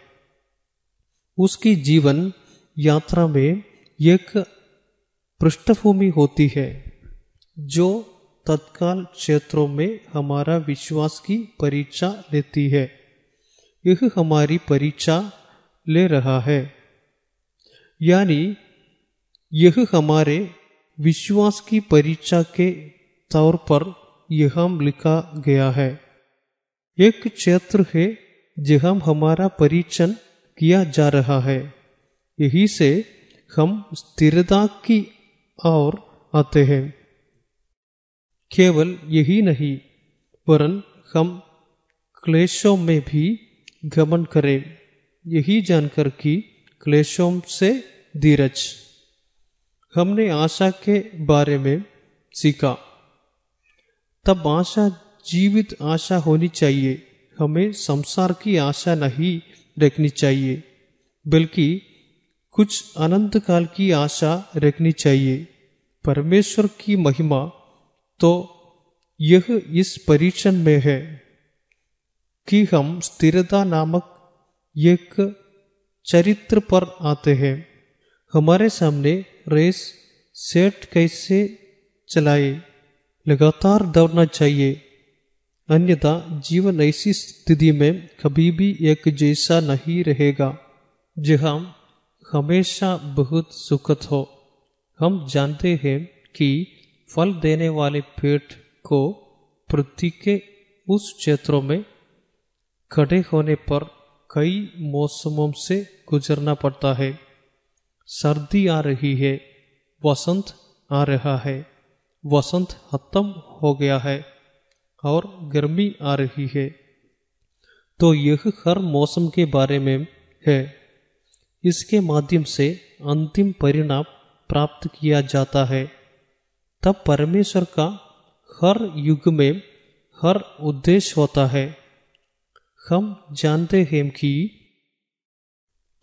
उसकी जीवन यात्रा में एक पृष्ठभूमि होती है। जो तत्काल क्षेत्रों में हमारा विश्वास की परीक्षा लेती है। यह हमारी परीक्षा ले रहा है। यानी, यह हमारे विश्वास की परीक्षा के तौर पर यह हम लिखा गया है। एक क्षेत्र है जहाँ हमारा परीक्षण किया जा रहा है। यही से हम स्थिरता की ओर आते हैं। केवल यही नहीं, वरन हम क्लेशों में भी गमन करें। यही जानकर कि क्लेशों से धीरज। हमने आशा के बारे में सीखा। तब आशा, जीवित आशा होनी चाहिए। हमें संसार की आशा नहीं रखनी चाहिए, बल्कि कुछ अनंत काल की आशा रखनी चाहिए। परमेश्वर की महिमा तो यह इस परीक्षण में है कि हम स्थिरता नामक एक चरित्र पर आते हैं। हमारे सामने रेस, सेट कैसे चलाए? लगातार दौड़ना चाहिए। अन्यथा जीवन ऐसी स्थिति में कभी भी एक जैसा नहीं रहेगा, जहाँ हमेशा बहुत सुखद हो। हम जानते हैं कि फल देने वाले पेड़ को पृथ्वी के उस क्षेत्रों में खड़े होने पर कई मौसमों से गुजरना पड़ता है। सर्दी आ रही है, वसंत आ रहा है, वसंत खत्म हो गया है और गर्मी आ रही है। तो यह हर मौसम के बारे में है। इसके माध्यम से अंतिम परिणाम प्राप्त किया जाता है। तब परमेश्वर का हर युग में हर उद्देश्य होता है। हम जानते हैं कि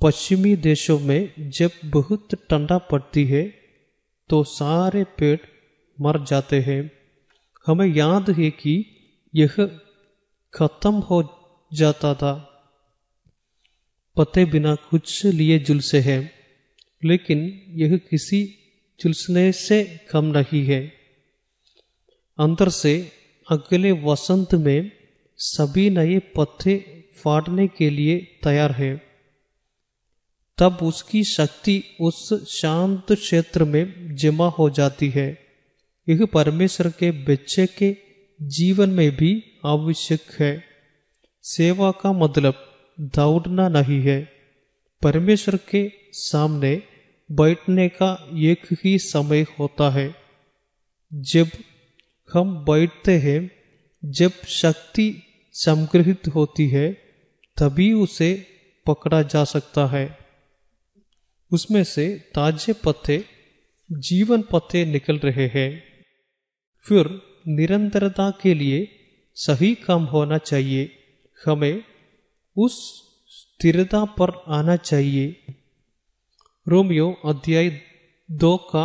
पश्चिमी देशों में जब बहुत ठंडा पड़ती है तो सारे पेड़ मर जाते हैं। हमें याद है कि यह खत्म हो जाता था। पते बिना कुछ लिए जुलसे हैं, लेकिन यह किसी झुलसने से कम नहीं है। अंदर से अगले वसंत में सभी नए पत्ते फाड़ने के लिए तैयार है। तब उसकी शक्ति उस शांत क्षेत्र में जमा हो जाती है। यह परमेश्वर के बच्चे के जीवन में भी आवश्यक है। सेवा का मतलब दौड़ना नहीं है। परमेश्वर के सामने बैठने का एक ही समय होता है। जब हम बैठते हैं, जब शक्ति संग्रहित होती है, तभी उसे पकड़ा जा सकता है। उसमें से ताजे पत्ते, जीवन पत्ते निकल रहे हैं। फिर निरंतरता के लिए सही काम होना चाहिए। हमें उस स्थिरता पर आना चाहिए। रोमियो अध्याय दो का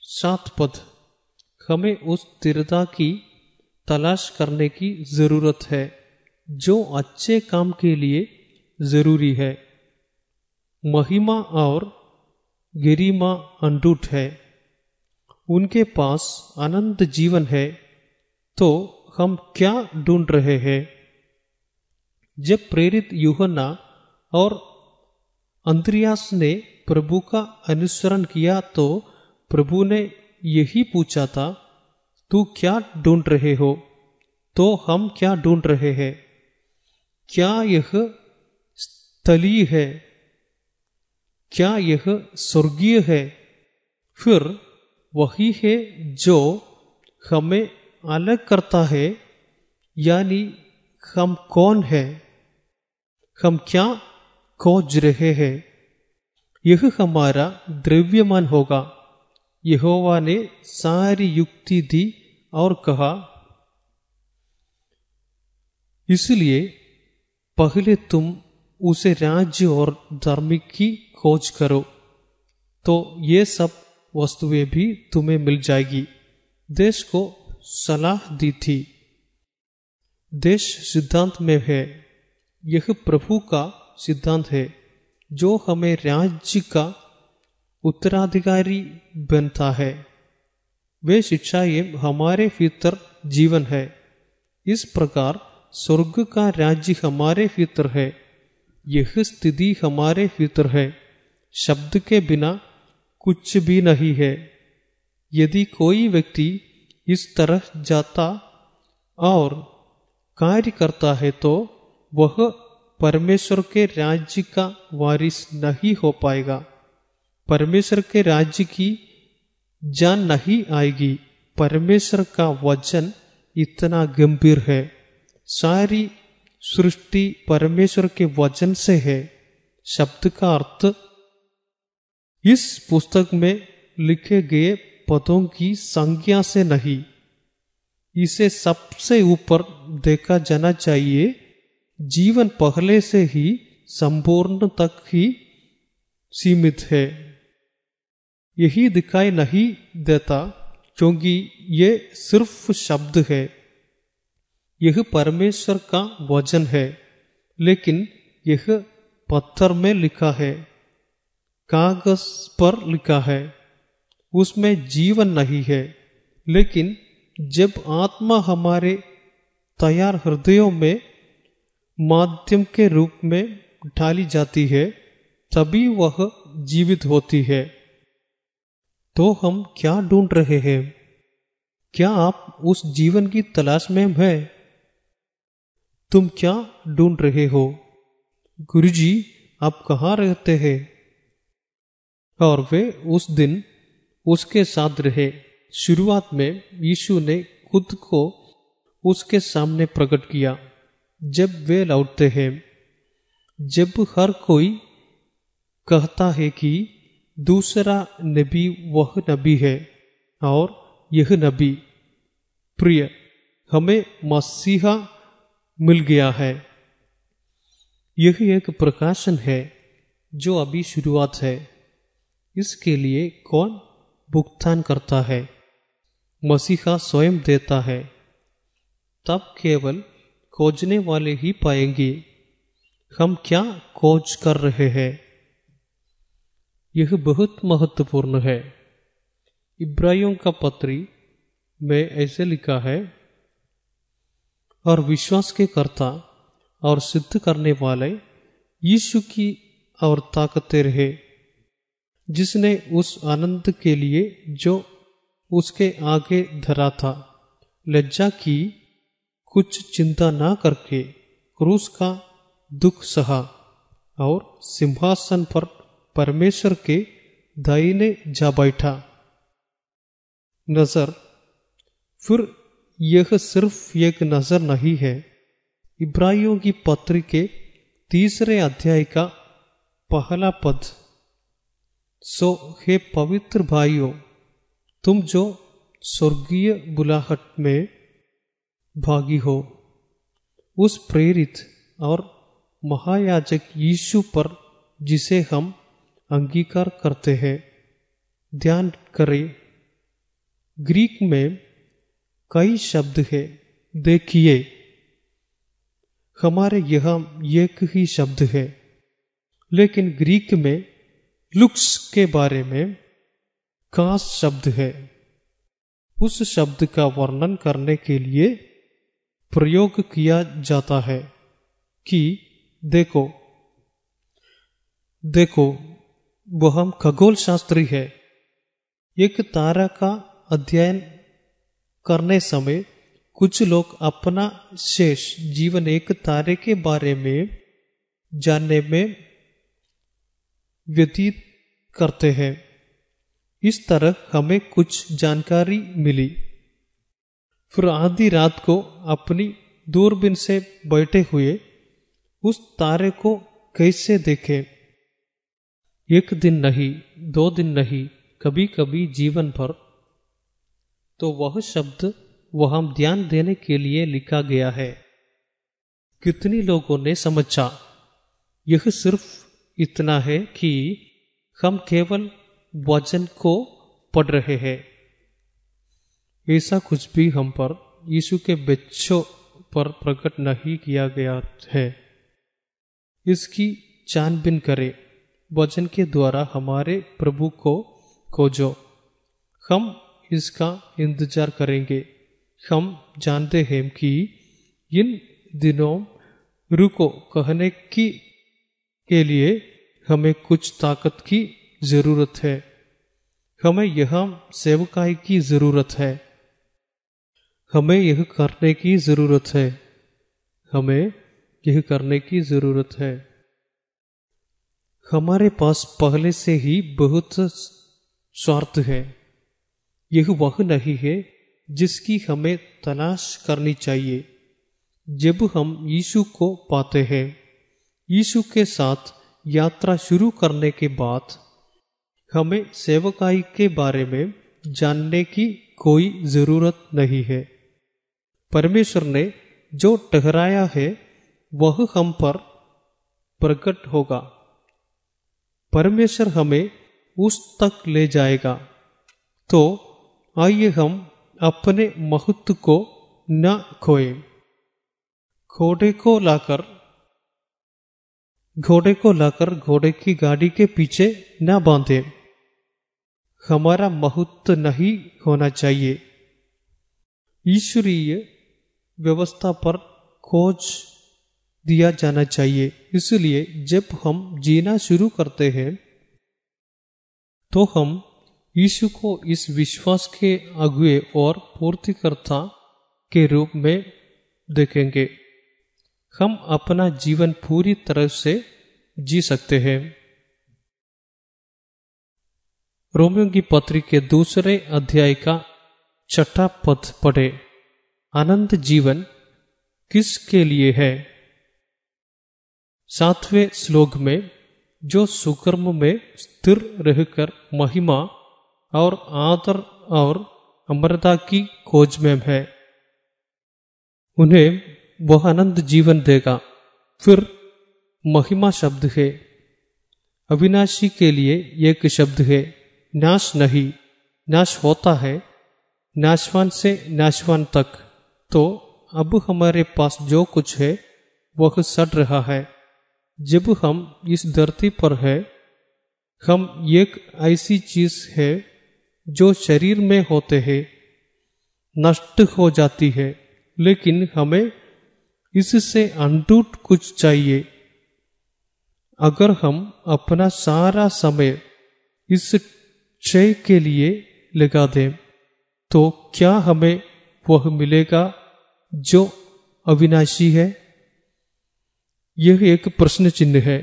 सात पद। हमें उस स्थिरता की तलाश करने की ज़रूरत है, जो अच्छे काम के लिए ज़रूरी है। महिमा और गिरिमा अंडूट है। उनके पास अनंत जीवन है तो हम क्या ढूंढ रहे हैं? जब प्रेरित यूहन्ना और अंद्रियास ने प्रभु का अनुसरण किया तो प्रभु ने यही पूछा था, तू क्या ढूंढ रहे हो? तो हम क्या ढूंढ रहे हैं? क्या यह स्थलीय है? क्या यह स्वर्गीय है? फिर वही है जो हमें अलग करता है, यानी हम कौन है? हम क्या खोज रहे हैं यह हमारा द्रव्यमान होगा यहोवा ने सारी युक्ति दी और कहा इसलिए पहले तुम उसे राज्य और धर्म की खोज करो तो ये सब वस्तुएँ भी तुम्हें मिल जाएगी देश को सलाह दी थी देश सिद्धांत में है यह प्रभु का सिद्धांत है, जो हमें राज्य का उत्तराधिकारी बनता है। वे शिक्षाएँ हमारे भीतर जीवन है। इस प्रकार स्वर्ग का राज्य हमारे भीतर है, यह स्थिति हमारे भीतर है। शब्द के बिना कुछ भी नहीं है। यदि कोई व्यक्ति इस तरह जाता और कार्य करता है तो वह परमेश्वर के राज्य का वारिस नहीं हो पाएगा। परमेश्वर के राज्य की जान नहीं आएगी। परमेश्वर का वचन इतना गंभीर है। सारी सृष्टि परमेश्वर के वचन से है। शब्द का अर्थ इस पुस्तक में लिखे गए पदों की संख्या से नहीं। इसे सबसे ऊपर देखा जाना चाहिए जीवन पहले से ही संपूर्ण तक ही सीमित है। यही दिखाई नहीं देता, क्योंकि ये सिर्फ़ शब्द है। यह परमेश्वर का वचन है, लेकिन यह पत्थर में लिखा है, कागज़ पर लिखा है। उसमें जीवन नहीं है, लेकिन जब आत्मा हमारे तैयार हृदयों में माध्यम के रूप में ढाली जाती है, तभी वह जीवित होती है। तो हम क्या ढूंढ रहे हैं? क्या आप उस जीवन की तलाश में हैं? तुम क्या ढूंढ रहे हो? गुरुजी, आप कहाँ रहते हैं? और वे उस दिन उसके साथ रहे। शुरुआत में यीशु ने खुद को उसके सामने प्रकट किया। जब वे लौटते हैं, जब हर कोई कहता है कि दूसरा नबी वह नबी है और यह नबी, प्रिय, हमें मसीहा मिल गया है। यह एक प्रकाशन है जो अभी शुरुआत है। इसके लिए कौन भुगतान करता है? मसीहा स्वयं देता है। तब केवल खोजने वाले ही पाएँगे। हम क्या खोज कर रहे हैं? यह बहुत महत्वपूर्ण है। इब्राहिम का पत्री में ऐसे लिखा है, और विश्वास के कर्ता और सिद्ध करने वाले यीशु की और ताकते रहे। जिसने उस आनंद के लिए जो उसके आगे धरा था, लज्जा की कुछ चिंता ना करके क्रूस का दुख सहा और सिंहासन पर परमेश्वर के दाईने जा बैठा। नज़र। फिर यह सिर्फ़ एक नज़र नहीं है। इब्राहियों की पत्र के तीसरे अध्याय का पहला पद। सो, हे पवित्र भाइयों, तुम जो स्वर्गीय बुलाहट में भागी हो उस प्रेरित और महायाजक यीशु पर जिसे हम अंगीकार करते हैं ध्यान करें ग्रीक में कई शब्द है देखिए हमारे यह एक ही शब्द है लेकिन ग्रीक में लुक्स के बारे में खास शब्द है उस शब्द का वर्णन करने के लिए प्रयोग किया जाता है कि देखो देखो, वह खगोल शास्त्री है। एक तारा का अध्ययन करने समय कुछ लोग अपना शेष जीवन एक तारे के बारे में जानने में व्यतीत करते हैं। इस तरह हमें कुछ जानकारी मिली। फिर आधी रात को अपनी दूरबीन से बैठे हुए उस तारे को कैसे देखें? एक दिन नहीं, दो दिन नहीं कभी कभी जीवन भर। तो वह शब्द वह ध्यान देने के लिए लिखा गया है। कितनी लोगों ने समझा, यह सिर्फ़ इतना है कि हम केवल वचन को पढ़ रहे हैं। ऐसा कुछ भी हम पर, यीशु के बच्चों पर प्रकट नहीं किया गया है। इसकी छानबीन करें, वचन के द्वारा हमारे प्रभु को खोजो। हम इसका इंतज़ार करेंगे। हम जानते हैं कि इन दिनों रुको कहने की, के लिए हमें कुछ ताकत की ज़रूरत है। हमें यह सेवकाई की ज़रूरत है। हमें यह करने की ज़रूरत है। हमें यह करने की ज़रूरत है। हमारे पास पहले से ही बहुत स्वार्थ है। यह वह नहीं है जिसकी हमें तलाश करनी चाहिए। जब हम यीशु को पाते हैं, यीशु के साथ यात्रा शुरू करने के बाद हमें सेवकाई के बारे में जानने की कोई ज़रूरत नहीं है। परमेश्वर ने जो ठहराया है, वह हम पर प्रकट होगा। परमेश्वर हमें उस तक ले जाएगा। तो आइए हम अपने महत्व को न खोए। घोड़े को लाकर, घोड़े को लाकर घोड़े की गाड़ी के पीछे न बांधे। हमारा महत्व नहीं होना चाहिए। ईश्वरीय व्यवस्था पर खोज दिया जाना चाहिए। इसलिए जब हम जीना शुरू करते हैं तो हम यीशु को इस विश्वास के अगुए और पूर्तिकर्ता के रूप में देखेंगे। हम अपना जीवन पूरी तरह से जी सकते हैं। रोमियो की पत्री के दूसरे अध्याय का छठा पद पढ़े। अनंत जीवन किसके लिए है? सातवें श्लोक में, जो सुकर्म में स्थिर रहकर महिमा और आदर और अमरता की खोज में है। उन्हें वह आनंद जीवन देगा। फिर महिमा शब्द है। अविनाशी के लिए एक शब्द है। नाश नहीं, नाश होता है, नाशवान से नाशवान तक। तो अब हमारे पास जो कुछ है, वह सड़ रहा है। जब हम इस धरती पर है, हम एक ऐसी चीज़ है, जो शरीर में होते हैं, नष्ट हो जाती है, लेकिन हमें इससे अनटूट कुछ चाहिए। अगर हम अपना सारा समय इस क्षय के लिए लगा दें तो क्या हमें वह मिलेगा जो अविनाशी है। यह एक प्रश्न चिन्ह है।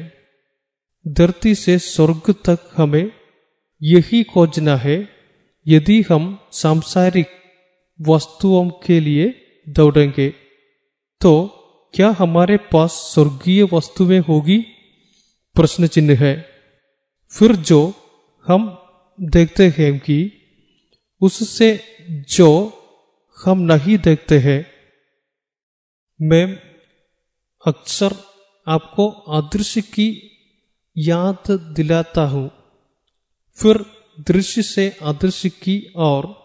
धरती से स्वर्ग तक हमें यही खोजना है, यदि हम सांसारिक वस्तुओं के लिए दौड़ेंगे तो क्या हमारे पास स्वर्गीय वस्तुएँ होगी? प्रश्न चिन्ह है। फिर जो हम देखते हैं कि उससे जो हम नहीं देखते हैं। मैं अक्सर आपको अदृश्य की याद दिलाता हूँ। फिर दृश्य से अदृश्य की और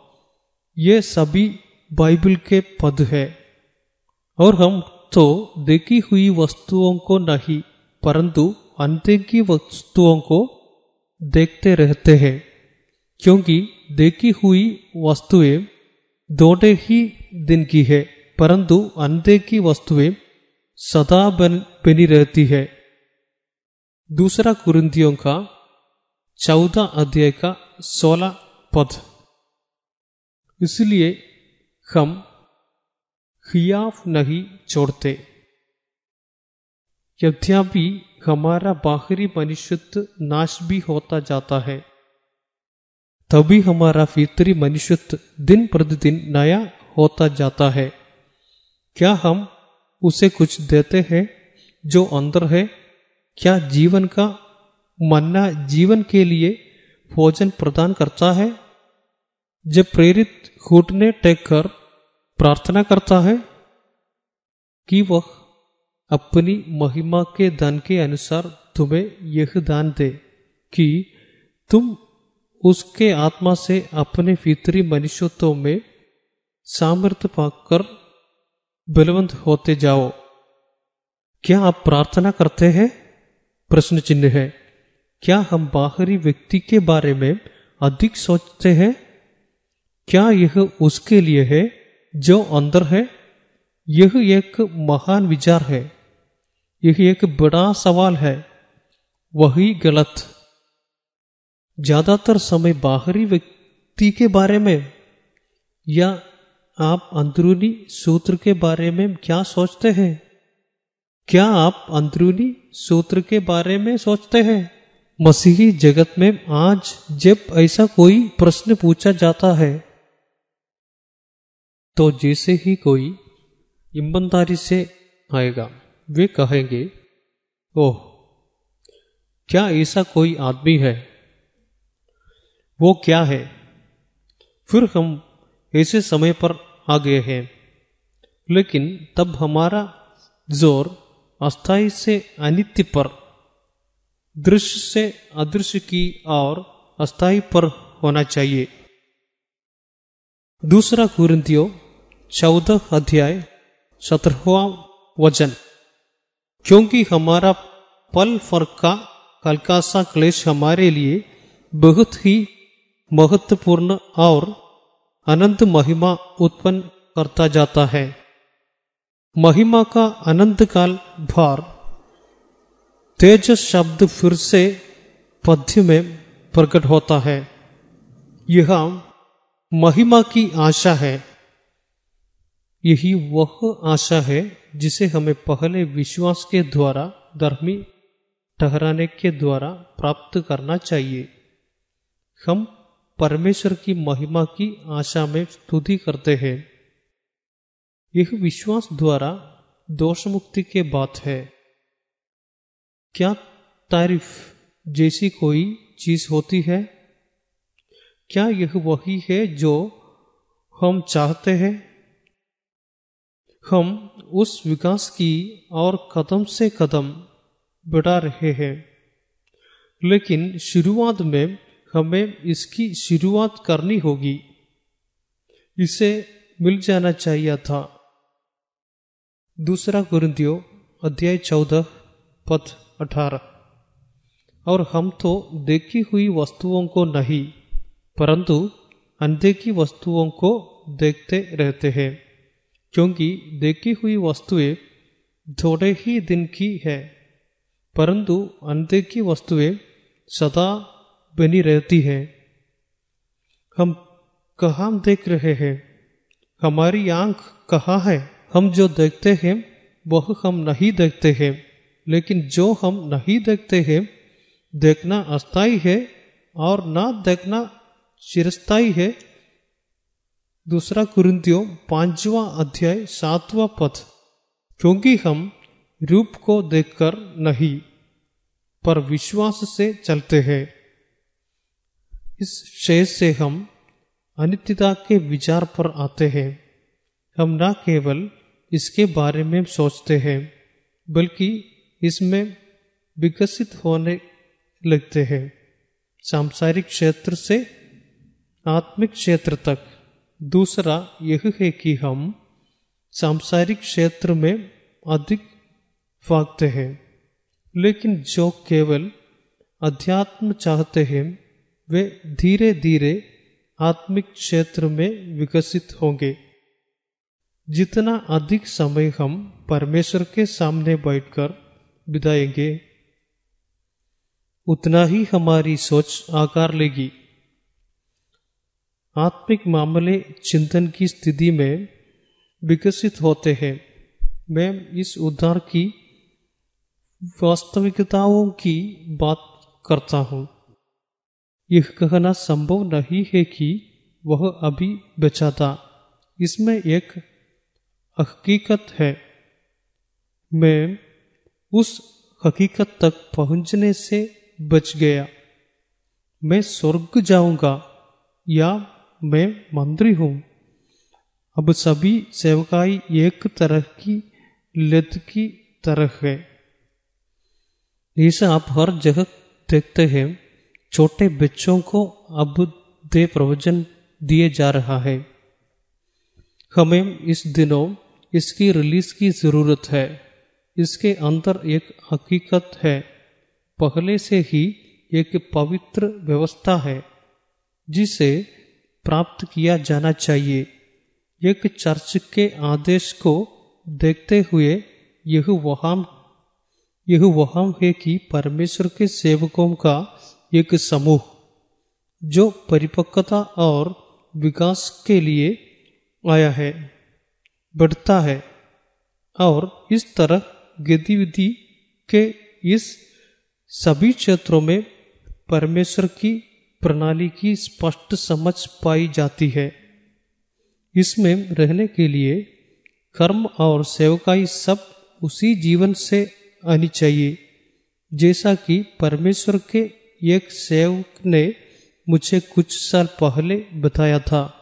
ये सभी बाइबल के पद है। और हम तो देखी हुई वस्तुओं को नहीं, परंतु अनदेखी वस्तुओं को देखते रहते हैं। क्योंकि देखी हुई वस्तुएँ दौड़े ही दिन की है, परंतु अंधे की वस्तुएँ सदा बन, बनी रहती है। दूसरा कुरिंदियों का चौदह अध्याय का सोलह पद। इसलिए हम हियाफ नहीं छोड़ते। यद्यपि हमारा बाहरी मनुष्यत्व नाश भी होता जाता है तभी हमारा भीतरी मनुष्यत्व दिन प्रतिदिन नया होता जाता है। क्या हम उसे कुछ देते हैं जो अंदर है? क्या जीवन का मन्ना जीवन के लिए भोजन प्रदान करता है? जब प्रेरित घुटने टेक कर प्रार्थना करता है कि वह अपनी महिमा के धन के अनुसार तुम्हें यह दान दे कि तुम उसके आत्मा से अपने भीतरी मनुष्यत्व में सामर्थ्य पाकर बलवंत होते जाओ। क्या आप प्रार्थना करते हैं? प्रश्न चिन्ह है। क्या हम बाहरी व्यक्ति के बारे में अधिक सोचते हैं? क्या यह उसके लिए है जो अंदर है? यह एक महान विचार है। यह एक बड़ा सवाल है। वही गलत। ज़्यादातर समय बाहरी व्यक्ति के बारे में या आप अंदरूनी सूत्र के बारे में क्या सोचते हैं? क्या आप अंदरूनी सूत्र के बारे में सोचते हैं? मसीही जगत में आज जब ऐसा कोई प्रश्न पूछा जाता है तो जैसे ही कोई ईमानदारी से आएगा, वे कहेंगे, ओह, क्या ऐसा कोई आदमी है वो क्या है? फिर हम ऐसे समय पर आ गए हैं। लेकिन तब हमारा ज़ोर अस्थाई से अनित्य पर, दृश्य से अदृश्य की और अस्थाई पर होना चाहिए। दूसरा कुरिंतियो चौदह अध्याय, सत्रहवा वचन। क्योंकि हमारा पल फ़र्क का हल्का सा क्लेश हमारे लिए बहुत ही महत्वपूर्ण और अनंत महिमा उत्पन्न करता जाता है। महिमा का अनंत काल भार। तेजस शब्द फिर से पद्य में प्रकट होता है। यह महिमा की आशा है। यही वह आशा है जिसे हमें पहले विश्वास के द्वारा, धर्मी ठहराने के द्वारा प्राप्त करना चाहिए। हम परमेश्वर की महिमा की आशा में स्तुति करते हैं। यह विश्वास द्वारा दोष मुक्ति के बात है। क्या तारीफ़ जैसी कोई चीज़ होती है? क्या यह वही है जो हम चाहते हैं? हम उस विकास की और कदम से कदम बढ़ा रहे हैं। लेकिन शुरुआत में हमें इसकी शुरुआत करनी होगी। इसे मिल जाना चाहिए था। दूसरा गुरुदियो अध्याय चौदह, पद अठारह। और हम तो देखी हुई वस्तुओं को नहीं, परंतु अनदेखी वस्तुओं को देखते रहते हैं, क्योंकि देखी हुई वस्तुएँ थोड़े ही दिन की है, परंतु अनदेखी वस्तुएँ सदा बनी रहती है। हम कहा देख रहे हैं? हमारी आँख कहाँ है? हम जो देखते हैं, वह हम नहीं देखते हैं। लेकिन जो हम नहीं देखते हैं, देखना अस्थाई है और ना देखना चिरस्थाई है। दूसरा कुरिंतियों पांचवा अध्याय, सातवां पद क्योंकि हम रूप को देखकर नहीं, पर विश्वास से चलते हैं। इस शेष से हम अनित्यता के विचार पर आते हैं। हम न केवल इसके बारे में सोचते हैं, बल्कि इसमें विकसित होने लगते हैं। सांसारिक क्षेत्र से आत्मिक क्षेत्र तक। दूसरा यह है कि हम सांसारिक क्षेत्र में अधिक भागते हैं, लेकिन जो केवल अध्यात्म चाहते हैं वे धीरे धीरे आत्मिक क्षेत्र में विकसित होंगे। जितना अधिक समय हम परमेश्वर के सामने बैठकर बिताएँगे, उतना ही हमारी सोच आकार लेगी। आत्मिक मामले चिंतन की स्थिति में विकसित होते हैं। मैं इस उद्धार की वास्तविकताओं की बात करता हूँ। यह कहना संभव नहीं है कि वह अभी बचा था इसमें एक हकीकत है। मैं उस हकीकत तक पहुँचने से बच गया। मैं स्वर्ग जाऊँगा या मैं मंत्री हूँ। अब सभी सेवकाई एक तरह की लत की तरह है। ऐसा आप हर जगह देखते हैं। छोटे बच्चों को अब दे प्रवचन दिए जा रहा है। हमें इस दिनों इसकी रिलीज़ की ज़रूरत है। इसके अंदर एक हकीकत है। पहले से ही एक पवित्र व्यवस्था है, जिसे प्राप्त किया जाना चाहिए। एक चर्च के आदेश को देखते हुए यह वहाँ यह वहाँ है कि परमेश्वर के सेवकों का एक समूह, जो परिपक्वता और विकास के लिए आया है, बढ़ता है और इस तरह गतिविधि के इस सभी क्षेत्रों में परमेश्वर की प्रणाली की स्पष्ट समझ पाई जाती है। इसमें रहने के लिए कर्म और सेवकाई सब उसी जीवन से आनी चाहिए, जैसा कि परमेश्वर के एक सेवक ने मुझे कुछ साल पहले बताया था।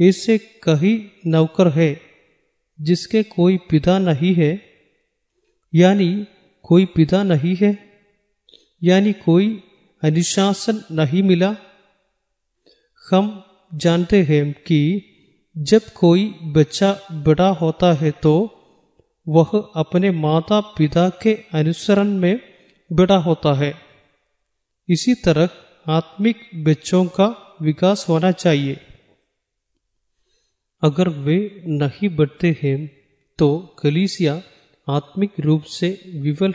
ऐसे कई नौकर है, जिसके कोई पिता नहीं है, यानी कोई पिता नहीं है, यानी कोई अनुशासन नहीं मिला। हम जानते हैं कि जब कोई बच्चा बड़ा होता है तो वह अपने माता पिता के अनुसरण में बड़ा होता है। इसी तरह आत्मिक बच्चों का विकास होना चाहिए। अगर वे नहीं बढ़ते हैं तो कलीसिया आत्मिक रूप से विवल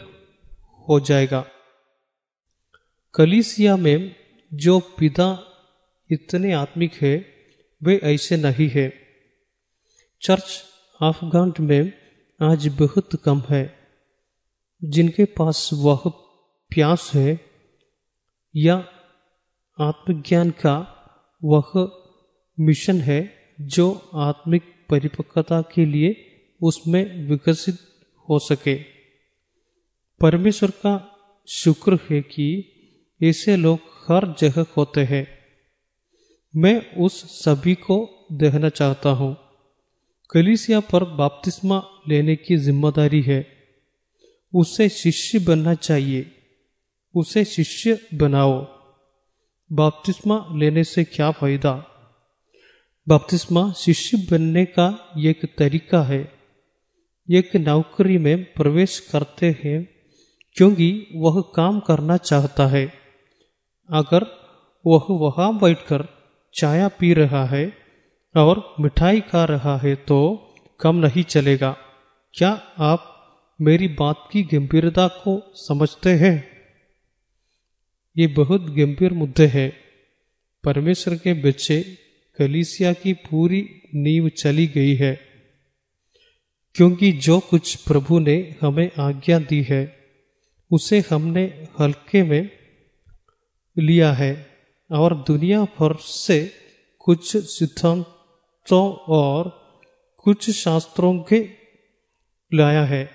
हो जाएगा। कलीसिया में जो पिता इतने आत्मिक है, वे ऐसे नहीं है। चर्च अफगान में आज बहुत कम है। जिनके पास वह प्यास है या आत्मज्ञान का वह मिशन है जो आत्मिक परिपक्वता के लिए उसमें विकसित हो सके। परमेश्वर का शुक्र है कि ऐसे लोग हर जगह होते हैं। मैं उस सभी को देखना चाहता हूँ। कलिसिया पर बाप्तिस्मा लेने की ज़िम्मेदारी है। उसे शिष्य बनना चाहिए। उसे शिष्य बनाओ। बाप्तिस्मा लेने से क्या फ़ायदा? बाप्तिस्मा शिष्य बनने का एक तरीका है। एक नौकरी में प्रवेश करते हैं, क्योंकि वह काम करना चाहता है। अगर वह वहाँ बैठकर चाय पी रहा है और मिठाई खा रहा है तो कम नहीं चलेगा। क्या आप मेरी बात की गंभीरता को समझते हैं? ये बहुत गंभीर मुद्दे हैं। परमेश्वर के बच्चे कलीसिया की पूरी नींव चली गई है, क्योंकि जो कुछ प्रभु ने हमें आज्ञा दी है, उसे हमने हल्के में लिया है और दुनिया भर से कुछ सिद्धांतों और कुछ शास्त्रों के लाया है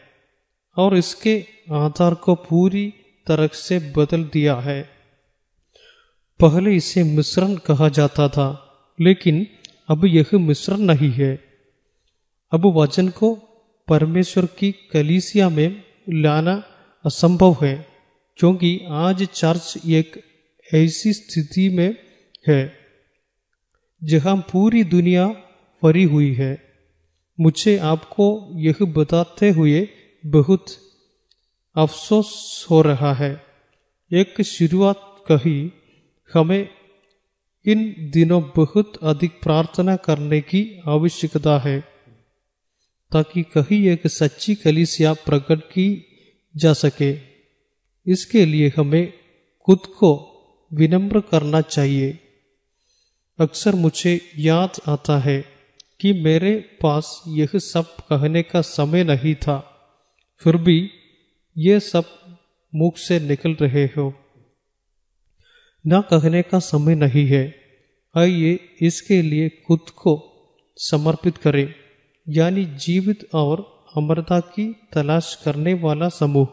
और इसके आधार को पूरी तरह से बदल दिया है। पहले इसे मिश्रण कहा जाता था, लेकिन अब यह मिश्रण नहीं है। अब वचन को परमेश्वर की कलीसिया में लाना असंभव है, क्योंकि आज चर्च एक ऐसी स्थिति में है, जहाँ पूरी दुनिया भरी हुई है। मुझे आपको यह बताते हुए बहुत अफसोस हो रहा है। एक शुरुआत कही, हमें इन दिनों बहुत अधिक प्रार्थना करने की आवश्यकता है, ताकि कहीं एक सच्ची कलिसिया प्रकट की जा सके। इसके लिए हमें खुद को विनम्र करना चाहिए। अक्सर मुझे याद आता है कि मेरे पास यह सब कहने का समय नहीं था। फिर भी ये सब मुख से निकल रहे हो। न कहने का समय नहीं है। आइए इसके लिए खुद को समर्पित करें, यानी जीवित और अमरता की तलाश करने वाला समूह।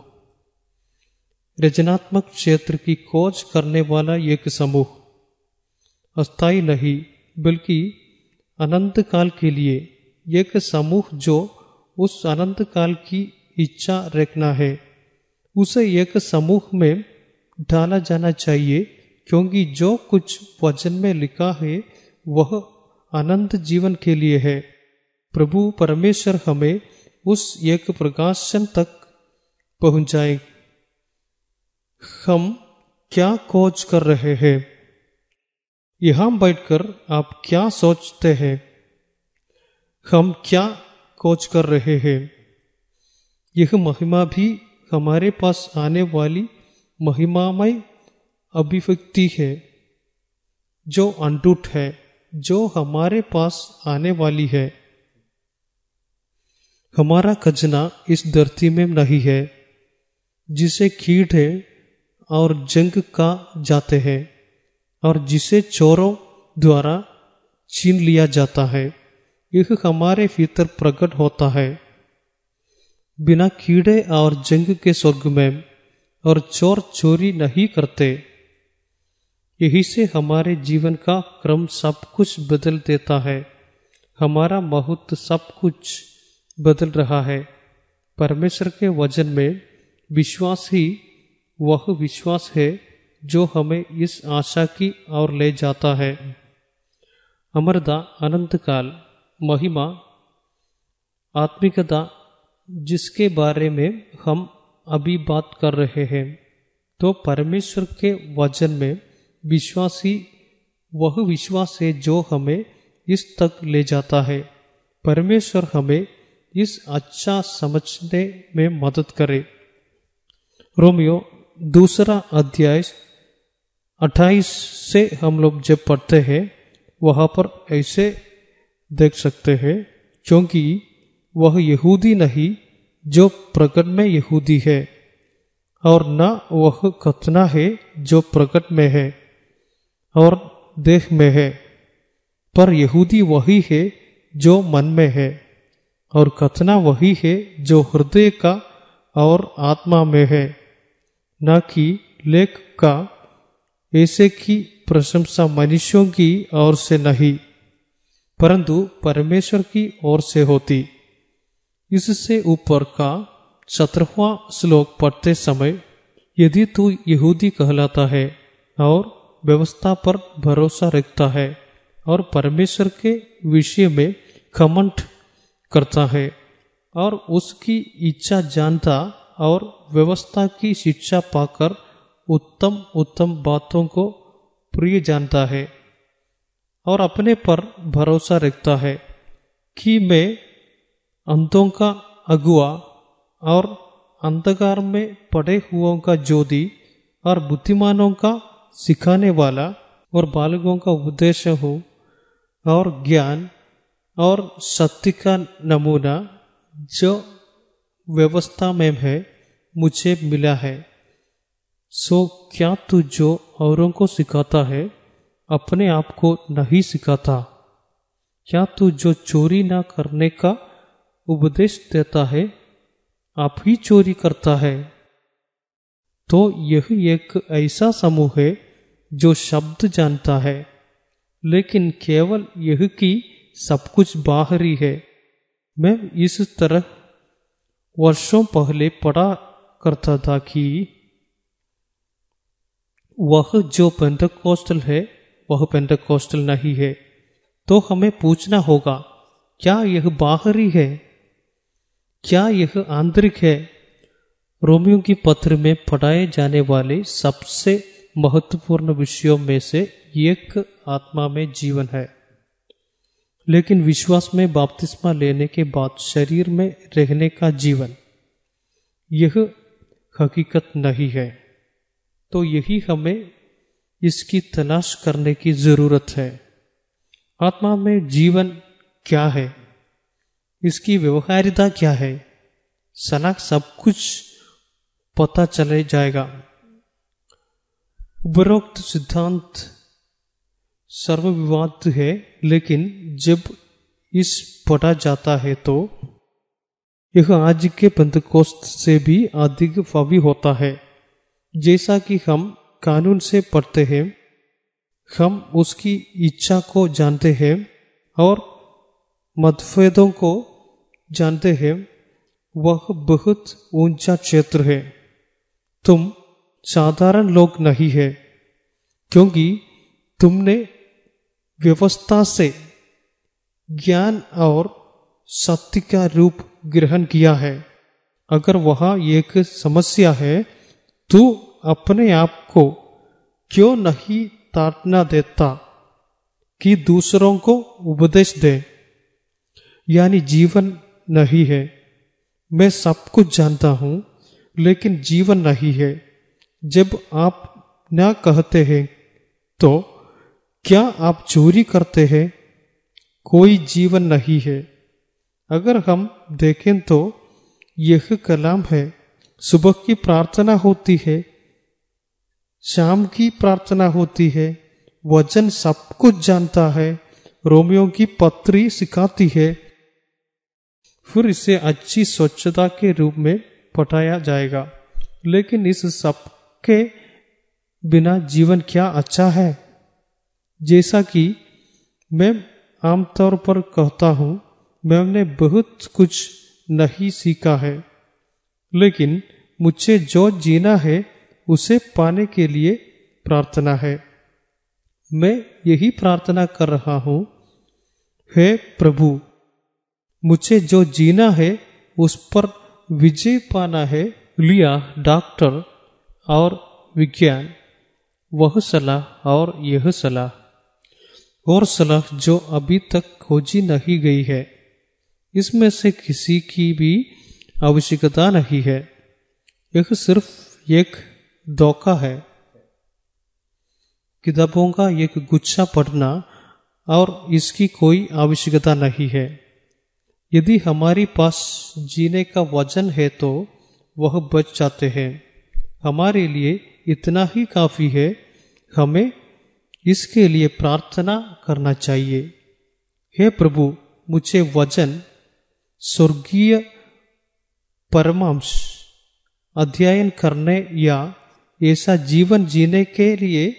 रचनात्मक क्षेत्र की खोज करने वाला एक समूह। अस्थाई नहीं, बल्कि अनंत काल के लिए एक समूह जो उस अनंत काल की इच्छा रखना है। उसे एक समूह में डाला जाना चाहिए, क्योंकि जो कुछ वचन में लिखा है, वह अनंत जीवन के लिए है। प्रभु परमेश्वर हमें उस एक प्रकाशन तक पहुँचाए। हम क्या खोज कर रहे हैं? यहाँ बैठकर आप क्या सोचते हैं? हम क्या खोज कर रहे हैं? यह महिमा भी हमारे पास आने वाली महिमामय अभिव्यक्ति है, जो अनटूट है, जो हमारे पास आने वाली है। हमारा खजना इस धरती में नहीं है, जिसे है और जंग का जाते हैं, और जिसे चोरों द्वारा छीन लिया जाता है। यह हमारे भीतर प्रकट होता है। बिना कीड़े और जंग के स्वर्ग में और चोर चोरी नहीं करते। यही से हमारे जीवन का क्रम सब कुछ बदल देता है। हमारा महत्व सब कुछ बदल रहा है। परमेश्वर के वज़न में विश्वास ही वह विश्वास है जो हमें इस आशा की ओर ले जाता है। अमरदा अनंत काल, महिमा, आत्मिकता जिसके बारे में हम अभी बात कर रहे हैं तो परमेश्वर के वचन में विश्वासी, वह विश्वास है जो हमें इस तक ले जाता है। परमेश्वर हमें इस अच्छा समझने में मदद करे। रोमियो दूसरा अध्याय अट्ठाईस से हम लोग जब पढ़ते हैं, वहाँ पर ऐसे देख सकते हैं, क्योंकि वह यहूदी नहीं जो प्रकट में यहूदी है, और न वह कथना है जो प्रकट में है, और देह में है, पर यहूदी वही है जो मन में है, और कथना वही है जो हृदय का और आत्मा में है, न कि लेख का, ऐसे की प्रशंसा मनुष्यों की ओर से नहीं, परंतु परमेश्वर की ओर से होती। इससे ऊपर का सत्रहवा श्लोक पढ़ते समय यदि तू यहूदी कहलाता है और व्यवस्था पर भरोसा रखता है और परमेश्वर के विषय में खमंड करता है और उसकी इच्छा जानता और व्यवस्था की शिक्षा पाकर उत्तम उत्तम बातों को प्रिय जानता है और अपने पर भरोसा रखता है कि मैं अंतों का अगुआ और अंधकार में पड़े हुओं का ज्योति और बुद्धिमानों का सिखाने वाला और बालकों का उपदेश हो और ज्ञान और सत्य का नमूना जो व्यवस्था में है, मुझे मिला है। सो क्या तू जो औरों को सिखाता है, अपने आप को नहीं सिखाता? क्या तू जो चोरी ना करने का उपदेश देता है, आप ही चोरी करता है। तो यह एक ऐसा समूह है जो शब्द जानता है, लेकिन केवल यह कि सब कुछ बाहरी है। मैं इस तरह वर्षों पहले पढ़ा करता था कि वह जो पेंटकोस्टल है, वह पेंटकोस्टल नहीं है। तो हमें पूछना होगा, क्या यह बाहरी है? क्या यह आंतरिक है? रोमियो की पत्र में पढ़ाए जाने वाले सबसे महत्वपूर्ण विषयों में से एक आत्मा में जीवन है। लेकिन विश्वास में बाप्तिस्मा लेने के बाद शरीर में रहने का जीवन, यह हकीकत नहीं है। तो यही हमें इसकी तलाश करने की ज़रूरत है। आत्मा में जीवन क्या है? इसकी व्यवहारिता क्या है? सलाह सब कुछ पता चले जाएगा। उपरोक्त सिद्धांत सर्वविवाद है, लेकिन जब इस पढ़ा जाता है तो यह आज के पंतकोस्त से भी अधिक फवी होता है। जैसा कि हम कानून से पढ़ते हैं, हम उसकी इच्छा को जानते हैं और मतभेदों को जानते हैं, वह बहुत ऊँचा क्षेत्र है। तुम साधारण लोग नहीं है, क्योंकि तुमने व्यवस्था से ज्ञान और सत्य का रूप ग्रहण किया है। अगर वह एक समस्या है तो अपने आप को क्यों नहीं ताटना देता कि दूसरों को उपदेश दे? यानी जीवन नहीं है। मैं सब कुछ जानता हूँ, लेकिन जीवन नहीं है। जब आप न कहते हैं तो क्या आप चोरी करते हैं? कोई जीवन नहीं है। अगर हम देखें तो यह कलाम है। सुबह की प्रार्थना होती है, शाम की प्रार्थना होती है। वचन सब कुछ जानता है। रोमियो की पत्री सिखाती है। फिर इसे अच्छी स्वच्छता के रूप में पटाया जाएगा। लेकिन इस सब के बिना जीवन क्या अच्छा है? जैसा कि मैं आमतौर पर कहता हूँ, मैंने बहुत कुछ नहीं सीखा है। लेकिन मुझे जो जीना है, उसे पाने के लिए प्रार्थना है। मैं यही प्रार्थना कर रहा हूँ, हे प्रभु मुझे जो जीना है, उस पर विजय पाना है, लिया डॉक्टर और विज्ञान। वह सलाह और यह सलाह। और सलाह जो अभी तक खोजी नहीं गई है। इसमें से किसी की भी आवश्यकता नहीं है। यह सिर्फ़ एक धोखा है। किताबों का एक गुच्छा पढ़ना और इसकी कोई आवश्यकता नहीं है। यदि हमारे पास जीने का वज़न है तो वह बच जाते हैं। हमारे लिए इतना ही काफ़ी है। हमें इसके लिए प्रार्थना करना चाहिए। हे प्रभु, मुझे वज़न स्वर्गीय परमांश अध्ययन करने या ऐसा जीवन जीने के लिए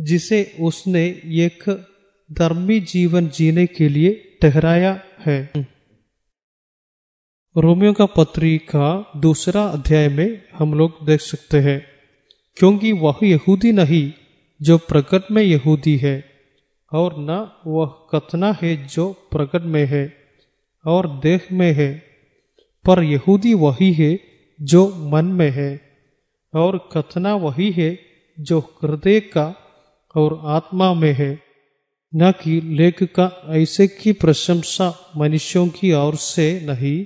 जिसे उसने एक धर्मी जीवन जीने के लिए ठहराया है। रोमियो का पत्री का दूसरा अध्याय में हम लोग देख सकते हैं, क्योंकि वह यहूदी नहीं जो प्रकट में यहूदी है, और न वह कथना है जो प्रकट में है और देह में है, पर यहूदी वही है जो मन में है, और कथना वही है जो हृदय का और आत्मा में है। न कि लेख का ऐसे की प्रशंसा मनुष्यों की ओर से नहीं,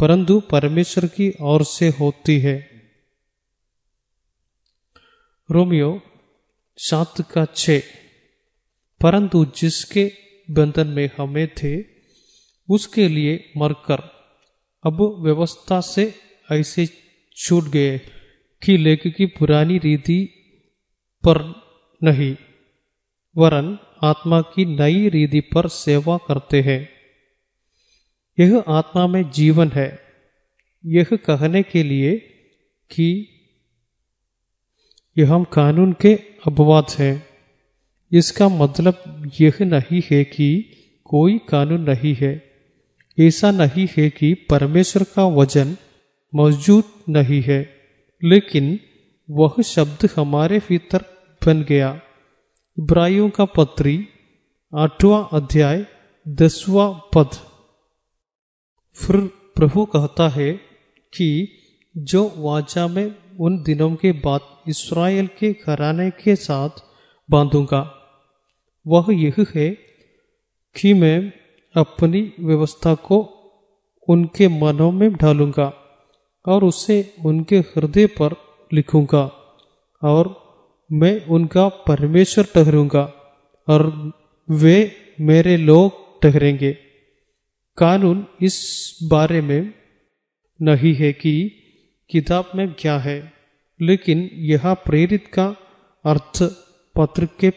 परंतु परमेश्वर की ओर से होती है। रोमियो सात का छ। परंतु जिसके बंधन में हमें थे, उसके लिए मरकर। अब व्यवस्था से ऐसे छूट गए कि लेख की पुरानी रीति पर नहीं, वरन आत्मा की नई रीति पर सेवा करते हैं। यह आत्मा में जीवन है। यह कहने के लिए कि यह हम कानून के अपवाद हैं। इसका मतलब यह नहीं है कि कोई कानून नहीं है। ऐसा नहीं है कि परमेश्वर का वज़न मौजूद नहीं है, लेकिन वह शब्द हमारे भीतर बन गया। इब्राहियों का पत्री, आठवां अध्याय, दसवां पद। फिर प्रभु कहता है कि जो वाचा में उन दिनों के बाद इसराइल के घराने के साथ बांधूँगा, वह यह है कि मैं अपनी व्यवस्था को उनके मनों में ढालूँगा और उसे उनके हृदय पर लिखूँगा और मैं उनका परमेश्वर ठहरूँगा और वे मेरे लोग ठहरेंगे। कानून इस बारे में नहीं है कि किताब में क्या है, लेकिन यह प्रेरित का अर्थ पत्र के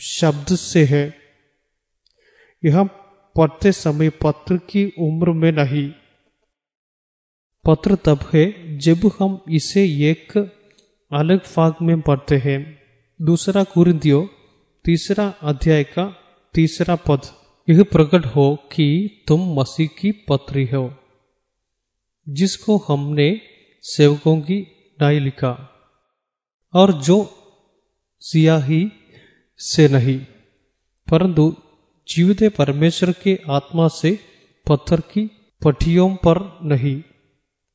शब्द से है। यह पढ़ते समय पत्र की उम्र में नहीं। पत्र तब है जब हम इसे एक अलग फाग में पढ़ते हैं। दूसरा कुरिंदियो तीसरा अध्याय का तीसरा पद। यह प्रकट हो कि तुम मसीह की पत्री हो, जिसको हमने सेवकों की नाई लिखा, और जो सियाही से नहीं, परंतु जीवित परमेश्वर के आत्मा से पत्थर की पटियों पर नहीं,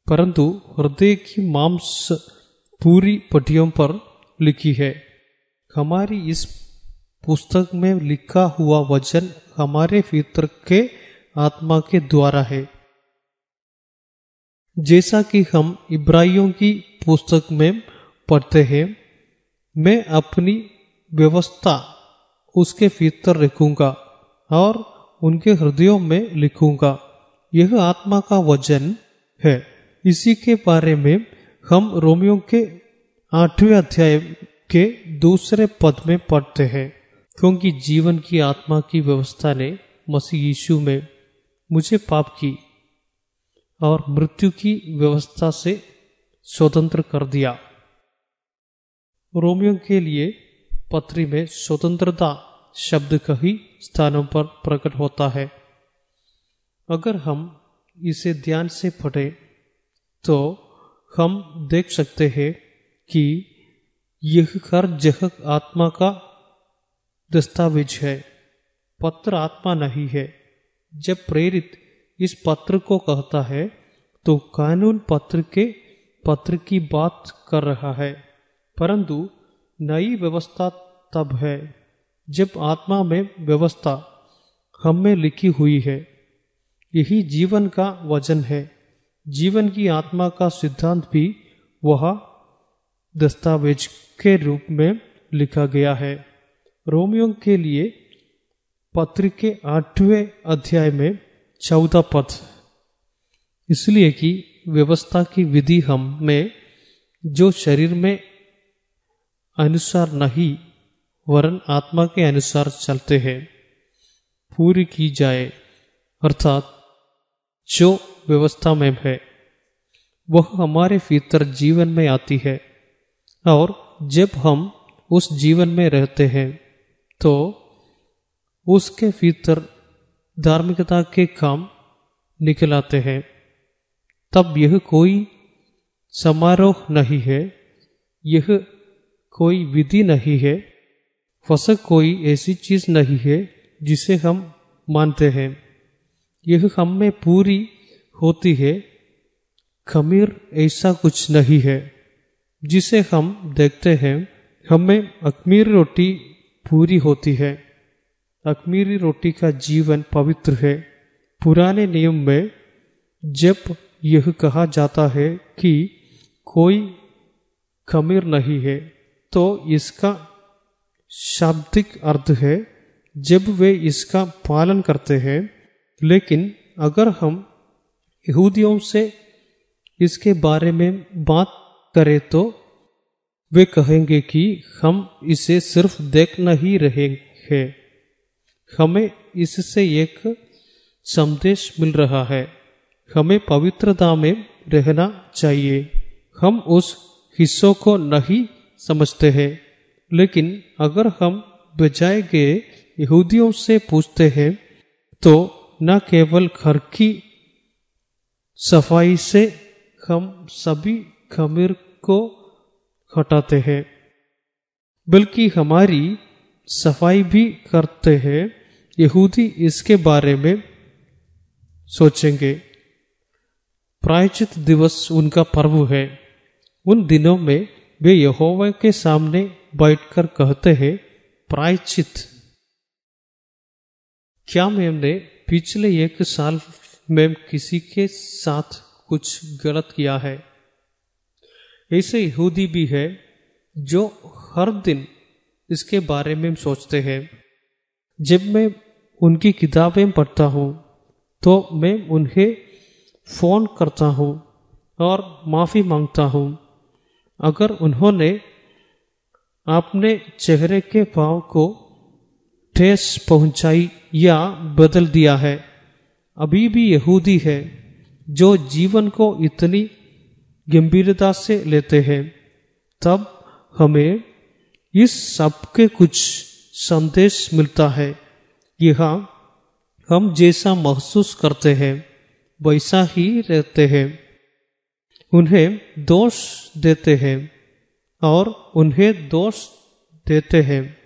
परंतु हृदय की मांस पूरी पटियों पर लिखी है। हमारी इस पुस्तक में लिखा हुआ वचन हमारे भीतर के आत्मा के द्वारा है। जैसा कि हम इब्राहियों की पुस्तक में पढ़ते हैं, मैं अपनी व्यवस्था उसके भीतर रखूँगा और उनके हृदयों में लिखूँगा। यह आत्मा का वचन है। इसी के बारे में हम रोमियो के आठवें अध्याय के दूसरे पद में पढ़ते हैं, क्योंकि जीवन की आत्मा की व्यवस्था ने मसीह यीशु में मुझे पाप की और मृत्यु की व्यवस्था से स्वतंत्र कर दिया। रोमियो के लिए पत्री में स्वतंत्रता शब्द कई स्थानों पर प्रकट होता है। अगर हम इसे ध्यान से पढ़े तो हम देख सकते हैं कि यह हर जगह आत्मा का दस्तावेज़ है। पत्र आत्मा नहीं है। जब प्रेरित इस पत्र को कहता है तो कानून पत्र के पत्र की बात कर रहा है। परंतु नई व्यवस्था तब है, जब आत्मा में व्यवस्था हम में लिखी हुई है। यही जीवन का वज़न है। जीवन की आत्मा का सिद्धांत भी वह दस्तावेज़ के रूप में लिखा गया है। रोमियो के लिए पत्र के आठवें अध्याय में चौदह पद। इसलिए कि व्यवस्था की विधि हम में जो शरीर में अनुसार नहीं, वरन आत्मा के अनुसार चलते हैं। पूरी की जाए, अर्थात जो व्यवस्था में है। वह हमारे भीतर जीवन में आती है और जब हम उस जीवन में रहते हैं तो उसके भीतर धार्मिकता के काम निकल आते हैं। तब यह कोई समारोह नहीं है, यह कोई विधि नहीं है फसक कोई ऐसी चीज़ नहीं है जिसे हम मानते हैं। यह हम में पूरी होती है, खमीर ऐसा कुछ नहीं है, जिसे हम देखते हैं। हमें अखमीर रोटी पूरी होती है। अखमीरी रोटी का जीवन पवित्र है। पुराने नियम में जब यह कहा जाता है कि कोई खमीर नहीं है तो इसका शाब्दिक अर्थ है, जब वे इसका पालन करते हैं, लेकिन अगर हम यहूदियों से इसके बारे में बात करें तो वे कहेंगे कि हम इसे सिर्फ़ देखना ही रहे हैं हमें इससे एक संदेश मिल रहा है। हमें पवित्रता में रहना चाहिए। हम उस हिस्सों को नहीं समझते हैं। लेकिन अगर हम बजाए गए यहूदियों से पूछते हैं तो न केवल घर की सफ़ाई से हम सभी खमीर को हटाते हैं। बल्कि हमारी सफ़ाई भी करते हैं। यहूदी इसके बारे में सोचेंगे। प्रायचित दिवस उनका पर्व है। उन दिनों में वे यहोवा के सामने बैठकर कहते हैं प्रायचित क्या मैंने पिछले एक साल में किसी के साथ कुछ गलत किया है। ऐसे यहूदी भी है जो हर दिन इसके बारे में सोचते हैं। जब मैं उनकी किताबें पढ़ता हूँ तो मैं उन्हें फ़ोन करता हूँ और माफ़ी माँगता हूँ। अगर उन्होंने अपने चेहरे के भाव को ठेस पहुंचाई या बदल दिया है अभी भी यहूदी है, जो जीवन को इतनी गंभीरता से लेते हैं। तब हमें इस सब के कुछ संदेश मिलता है यह हम जैसा महसूस करते हैं, वैसा ही रहते हैं। उन्हें दोष देते हैं और उन्हें दोष देते हैं।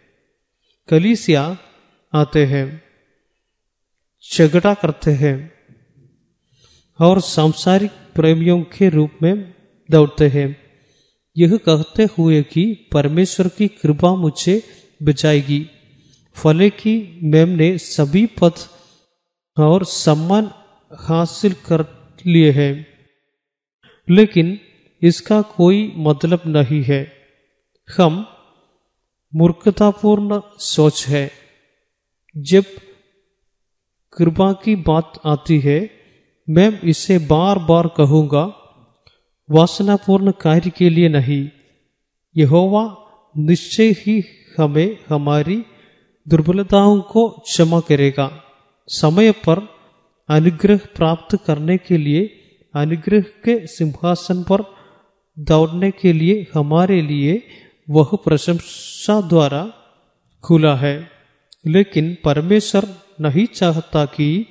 कलीसिया आते हैं। झगड़ा करते हैं और सांसारिक प्रेमियों के रूप में दौड़ते हैं। यह कहते हुए कि परमेश्वर की कृपा मुझे बचाएगी। फले की मैम ने सभी पद और सम्मान हासिल कर लिए हैं। लेकिन इसका कोई मतलब नहीं है। हम मूर्खतापूर्ण सोच है। जब कृपा की बात आती है, मैं इसे बार बार कहूँगा। वासनापूर्ण कार्य के लिए नहीं। यहोवा निश्चय ही हमें हमारी दुर्बलताओं को क्षमा करेगा। समय पर अनुग्रह प्राप्त करने के लिए, अनुग्रह के सिंहासन पर दौड़ने के लिए हमारे लिए वह प्रशंसा द्वारा खुला है। लेकिन परमेश्वर नहीं चाहता कि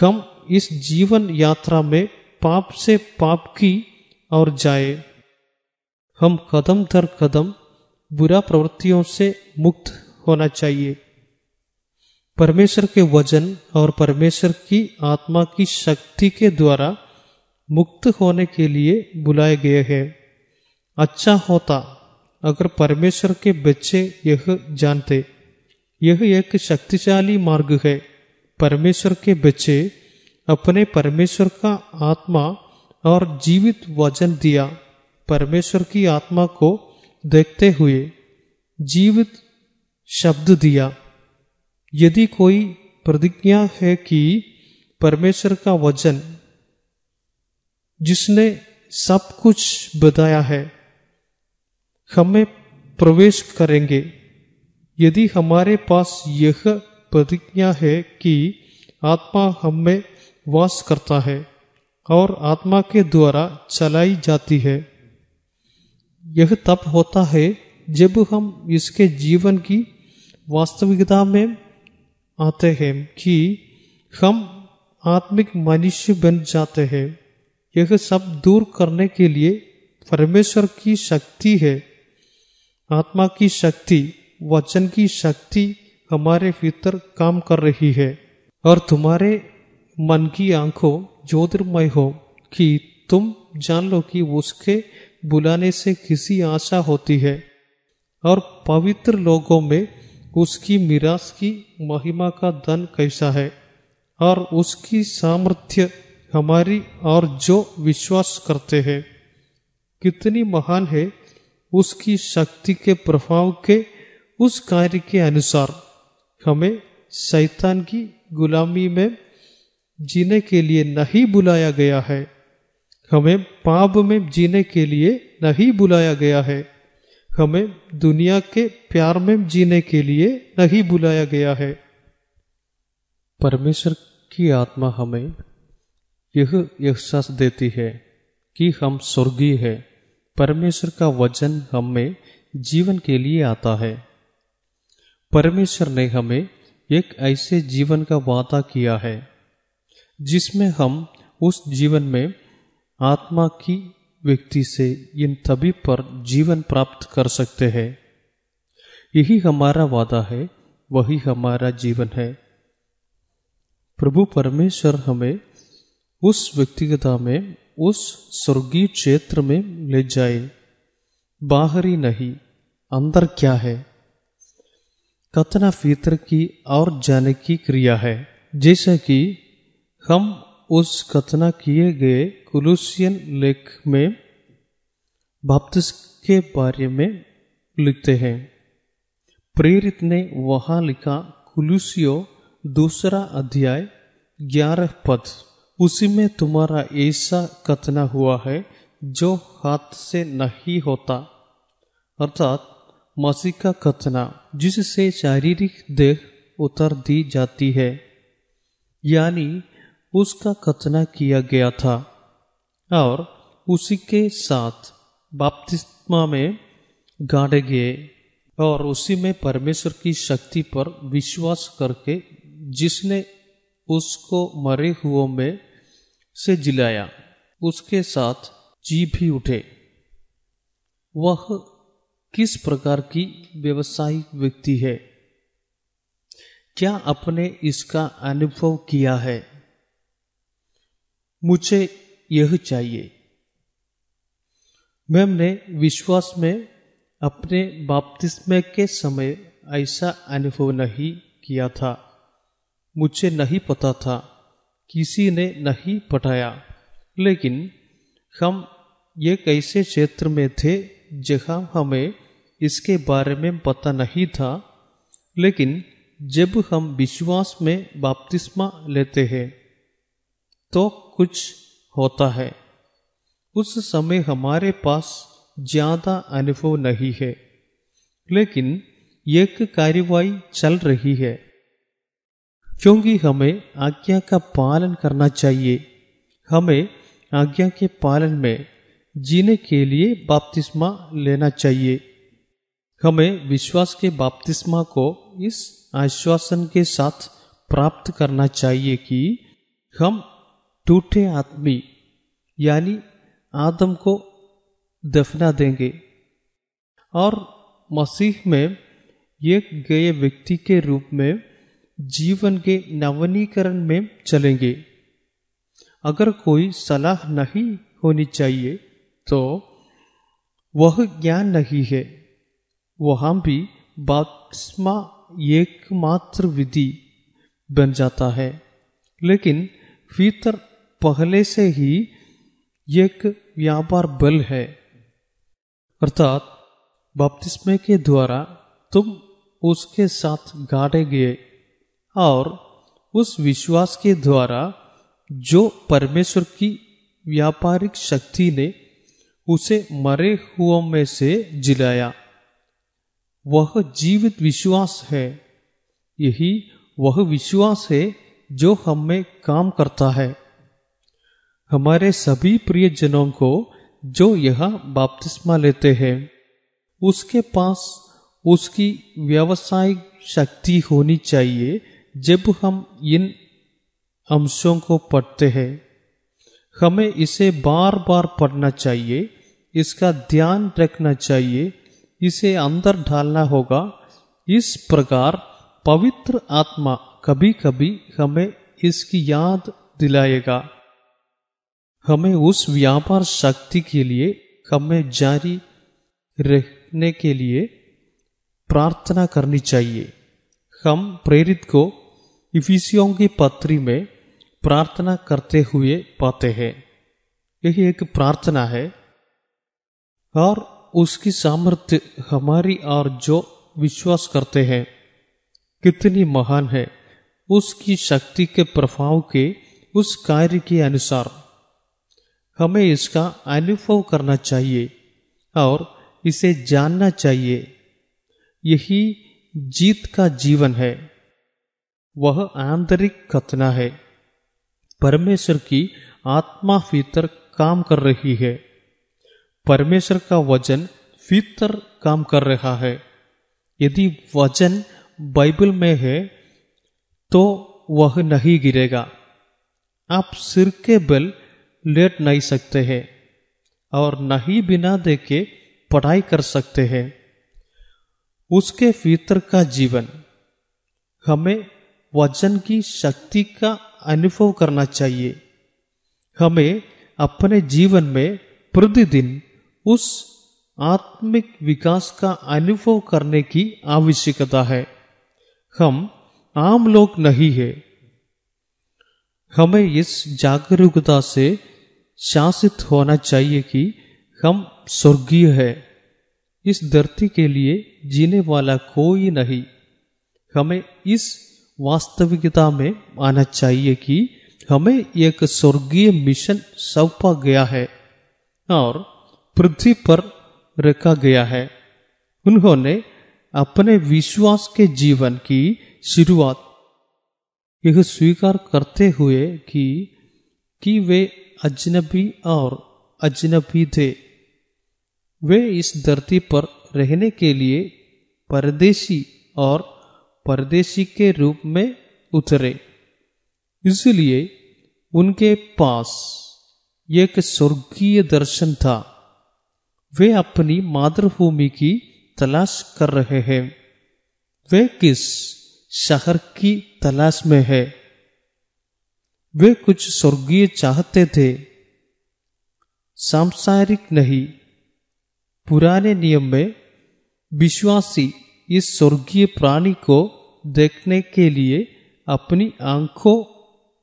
हम इस जीवन यात्रा में पाप से पाप की और जाए। हम कदम दर कदम बुरा प्रवृत्तियों से मुक्त होना चाहिए। परमेश्वर के वज़न और परमेश्वर की आत्मा की शक्ति के द्वारा मुक्त होने के लिए बुलाए गए हैं। अच्छा होता अगर परमेश्वर के बच्चे यह जानते। यह एक शक्तिशाली मार्ग है। परमेश्वर के बच्चे अपने परमेश्वर का आत्मा और जीवित वचन दिया। परमेश्वर की आत्मा को देखते हुए जीवित शब्द दिया। यदि कोई प्रतिज्ञा है कि परमेश्वर का वचन जिसने सब कुछ बताया है, हमें प्रवेश करेंगे। यदि हमारे पास यह प्रतिज्ञा है कि आत्मा हम में वास करता है और आत्मा के द्वारा चलाई जाती है, यह तब होता है जब हम इसके जीवन की वास्तविकता में आते हैं कि हम आत्मिक मनुष्य बन जाते हैं। यह सब दूर करने के लिए परमेश्वर की शक्ति है। आत्मा की शक्ति वचन की शक्ति हमारे भीतर काम कर रही है और तुम्हारे मन की आँखों ज्योतिर्मय हो कि तुम जान लो कि उसके बुलाने से किसी आशा होती है और पवित्र लोगों में उसकी मिरास की महिमा का धन कैसा है और उसकी सामर्थ्य हमारी और जो विश्वास करते हैं। कितनी महान है उसकी शक्ति के प्रभाव के उस कार्य के अनुसार हमें शैतान की गुलामी में जीने के लिए नहीं बुलाया गया है। हमें पाप में जीने के लिए नहीं बुलाया गया है। हमें दुनिया के प्यार में जीने के लिए नहीं बुलाया गया है। परमेश्वर की आत्मा हमें यह एहसास देती है कि हम स्वर्गीय है। परमेश्वर का वचन हमें जीवन के लिए आता है। परमेश्वर ने हमें एक ऐसे जीवन का वादा किया है, जिसमें हम उस जीवन में आत्मा की व्यक्ति से इन तभी पर जीवन प्राप्त कर सकते हैं। यही हमारा वादा है, वही हमारा जीवन है। प्रभु परमेश्वर हमें उस व्यक्तिगता में, उस स्वर्गीय क्षेत्र में ले जाए। बाहरी नहीं, अंदर क्या है? कतना फितर की और जाने की क्रिया है। जैसा कि हम उस कतना किए गए कुलूसियन लेख में बाप्तिस के बारे में लिखते हैं। प्रेरित ने वहाँ लिखा कुलूसियो दूसरा अध्याय ग्यारह पद। उसी में तुम्हारा ऐसा कतना हुआ है जो हाथ से नहीं होता। अर्थात मसीह का कतना जिससे शारीरिक देह उतर दी जाती है, यानी उसका कतना किया गया था, और उसी के साथ बाप्तिस्मा में गाड़े गए, और उसी में परमेश्वर की शक्ति पर विश्वास करके जिसने उसको मरे हुओं में से जिलाया, उसके साथ जी भी उठे। वह किस प्रकार की व्यवसायिक व्यक्ति है? क्या अपने इसका अनुभव किया है? मुझे यह चाहिए। मैंने विश्वास में अपने बाप्तिस्मे के समय ऐसा अनुभव नहीं किया था। मुझे नहीं पता था, किसी ने नहीं पढ़ाया लेकिन हम एक ऐसे क्षेत्र में थे जहाँ हमें इसके बारे में पता नहीं था, लेकिन जब हम विश्वास में बाप्तिस्मा लेते हैं तो कुछ होता है। उस समय हमारे पास ज़्यादा अनुभव नहीं है, लेकिन एक कार्यवाही चल रही है। क्योंकि हमें आज्ञा का पालन करना चाहिए। हमें आज्ञा के पालन में जीने के लिए बाप्तिस्मा लेना चाहिए। हमें विश्वास के बाप्तिस्मा को इस आश्वासन के साथ प्राप्त करना चाहिए कि हम टूटे आदमी, यानी आदम को दफना देंगे। और मसीह में एक गए व्यक्ति के रूप में जीवन के नवनीकरण में चलेंगे। अगर कोई सलाह नहीं होनी चाहिए तो वह ज्ञान नहीं है। वहाँ भी बात्मा एकमात्र विधि बन जाता है। लेकिन फीतर पहले से ही एक व्यापार बल है। अर्थात बपतिस्मे के द्वारा तुम उसके साथ गाड़े गए और उस विश्वास के द्वारा जो परमेश्वर की व्यापारिक शक्ति ने उसे मरे हुओं में से जिलाया। वह जीवित विश्वास है। यही वह विश्वास है जो हम में काम करता है। हमारे सभी प्रिय जनों को जो यह बाप्तिस्मा लेते हैं, उसके पास उसकी व्यावसायिक शक्ति होनी चाहिए जब हम इन अंशों को पढ़ते हैं। हमें इसे बार बार पढ़ना चाहिए, इसका ध्यान रखना चाहिए, इसे अंदर डालना होगा। इस प्रकार पवित्र आत्मा कभी कभी हमें इसकी याद दिलाएगा। हमें उस व्यापार शक्ति के लिए, हमें जारी रहने के लिए प्रार्थना करनी चाहिए। हम प्रेरित को इफिसियों की पत्री में प्रार्थना करते हुए पाते हैं। यही एक प्रार्थना है। और उसकी सामर्थ्य हमारी और जो विश्वास करते हैं, कितनी महान है। उसकी शक्ति के प्रभाव के उस कार्य के अनुसार हमें इसका अनुभव करना चाहिए और इसे जानना चाहिए। यही जीत का जीवन है। वह आंतरिक कथना है। परमेश्वर की आत्मा फीतर काम कर रही है। परमेश्वर का वज़न फीतर काम कर रहा है। यदि वज़न बाइबल में है तो वह नहीं गिरेगा। आप सिर के बल लेट नहीं सकते हैं और नहीं बिना देखे पढ़ाई कर सकते हैं। उसके भीतर का जीवन, हमें वज़न की शक्ति का अनुभव करना चाहिए। हमें अपने जीवन में प्रतिदिन उस आत्मिक विकास का अनुभव करने की आवश्यकता है। हम आम लोग नहीं है। हमें इस जागरूकता से शासित होना चाहिए कि हम स्वर्गीय है। इस धरती के लिए जीने वाला कोई नहीं। हमें इस वास्तविकता में आना चाहिए कि हमें एक स्वर्गीय मिशन सौंपा गया है और पृथ्वी पर रखा गया है। उन्होंने अपने विश्वास के जीवन की शुरुआत यह स्वीकार करते हुए कि कि वे अजनबी और अजनबी थे। वे इस धरती पर रहने के लिए परदेशी और परदेशी के रूप में उतरे। इसलिए उनके पास एक स्वर्गीय दर्शन था। वे अपनी मातृभूमि की तलाश कर रहे हैं। वे किस शहर की तलाश में है? वे कुछ स्वर्गीय चाहते थे। सांसारिक नहीं, पुराने नियम में विश्वासी इस स्वर्गीय प्राणी को देखने के लिए अपनी आँखों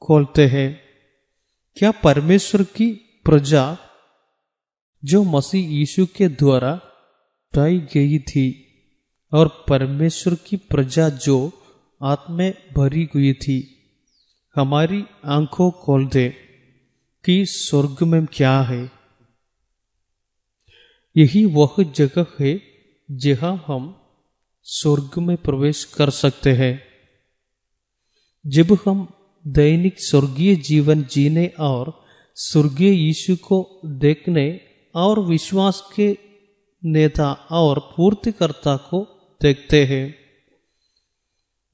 खोलते हैं। क्या परमेश्वर की प्रजा जो मसीह यीशु के द्वारा पाई गई थी और परमेश्वर की प्रजा जो आत्मे भरी हुई थी, हमारी आँखों खोल दे कि स्वर्ग में क्या है। यही वह जगह है जहाँ हम स्वर्ग में प्रवेश कर सकते हैं। जब हम दैनिक स्वर्गीय जीवन जीने और स्वर्गीय यीशु को देखने और विश्वास के नेता और पूर्तिकर्ता को देखते हैं,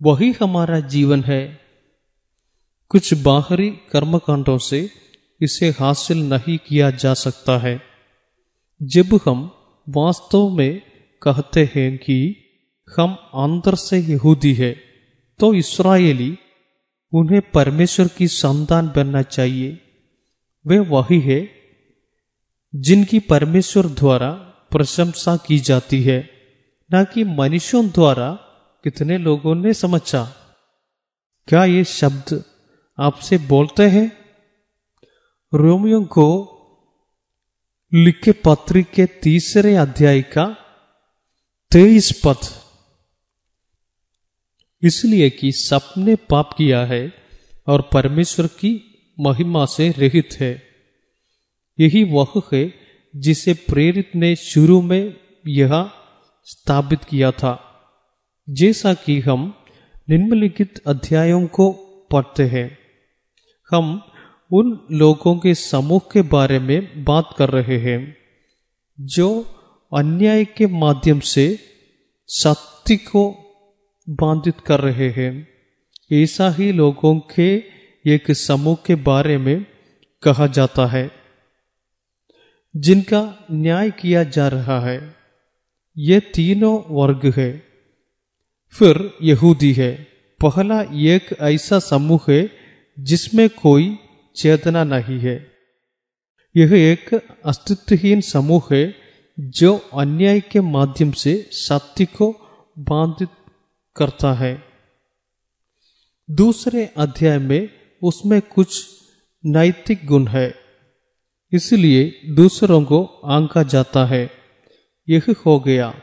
वही हमारा जीवन है। कुछ बाहरी कर्मकांडों से इसे हासिल नहीं किया जा सकता है। जब हम वास्तव में कहते हैं कि हम अंदर से यहूदी है तो इसराइली उन्हें परमेश्वर की संतान बनना चाहिए। वे वही है जिनकी परमेश्वर द्वारा प्रशंसा की जाती है, न कि मनुष्यों द्वारा कितने लोगों ने समझा। क्या ये शब्द आपसे बोलते हैं? रोमियो को लिखे पत्र के तीसरे अध्याय का तेईस पद इसलिए कि सबने पाप किया है और परमेश्वर की महिमा से रहित है। यही वह है जिसे प्रेरित ने शुरू में यह स्थापित किया था। जैसा कि हम निम्नलिखित अध्यायों को पढ़ते हैं। हम उन लोगों के समूह के बारे में बात कर रहे हैं, जो अन्याय के माध्यम से सत्य को बाधित कर रहे हैं। ऐसा ही लोगों के एक समूह के बारे में कहा जाता है, जिनका न्याय किया जा रहा है। ये तीनों वर्ग है। फिर यहूदी है। पहला एक ऐसा समूह है जिसमें कोई चेतना नहीं है। यह एक अस्तित्वहीन समूह है जो अन्याय के माध्यम से सत्य को बाधित करता है। दूसरे अध्याय में उसमें कुछ नैतिक गुण है, इसलिए दूसरों को आंका जाता है। यह हो गया,